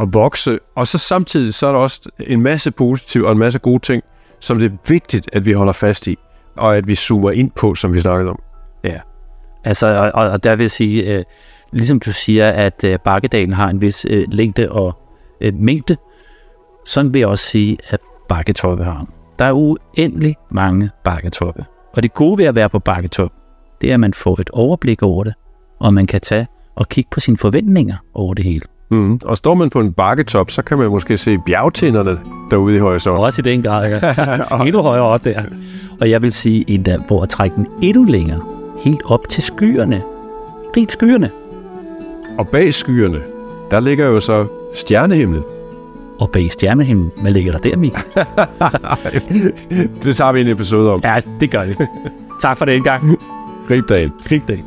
Speaker 3: at vokse, og så samtidig så er der også en masse positive og en masse gode ting, som det er vigtigt, at vi holder fast i, og at vi zoomer ind på, som vi snakkede om.
Speaker 2: Ja. Altså, og, og- der vil jeg sige, øh, ligesom du siger, at øh, Bakkedalen har en vis øh, længde og øh, mængde, sådan vil jeg også sige, at Bakketoppe har. Der er uendelig mange bakketoppe. Og det gode ved at være på Bakketop, det er, at man får et overblik over det, og man kan tage og kigge på sine forventninger over det hele.
Speaker 3: Mm. Og står man på en bakketop, så kan man måske se bjergtinderne derude i horisonten.
Speaker 2: Også i den grad, ja. Endnu højere op der. Og jeg vil sige endda på at trække den endnu længere. Helt op til skyerne. Rigt skyerne.
Speaker 3: Og bag skyerne, der ligger jo så stjernehimlen.
Speaker 2: Og bag stjernehimlen, hvad ligger der der, Mik?
Speaker 3: Det tager vi en episode om.
Speaker 2: Ja, det gør vi. tak for det en gang.
Speaker 3: Grib dagen.
Speaker 2: Grib det.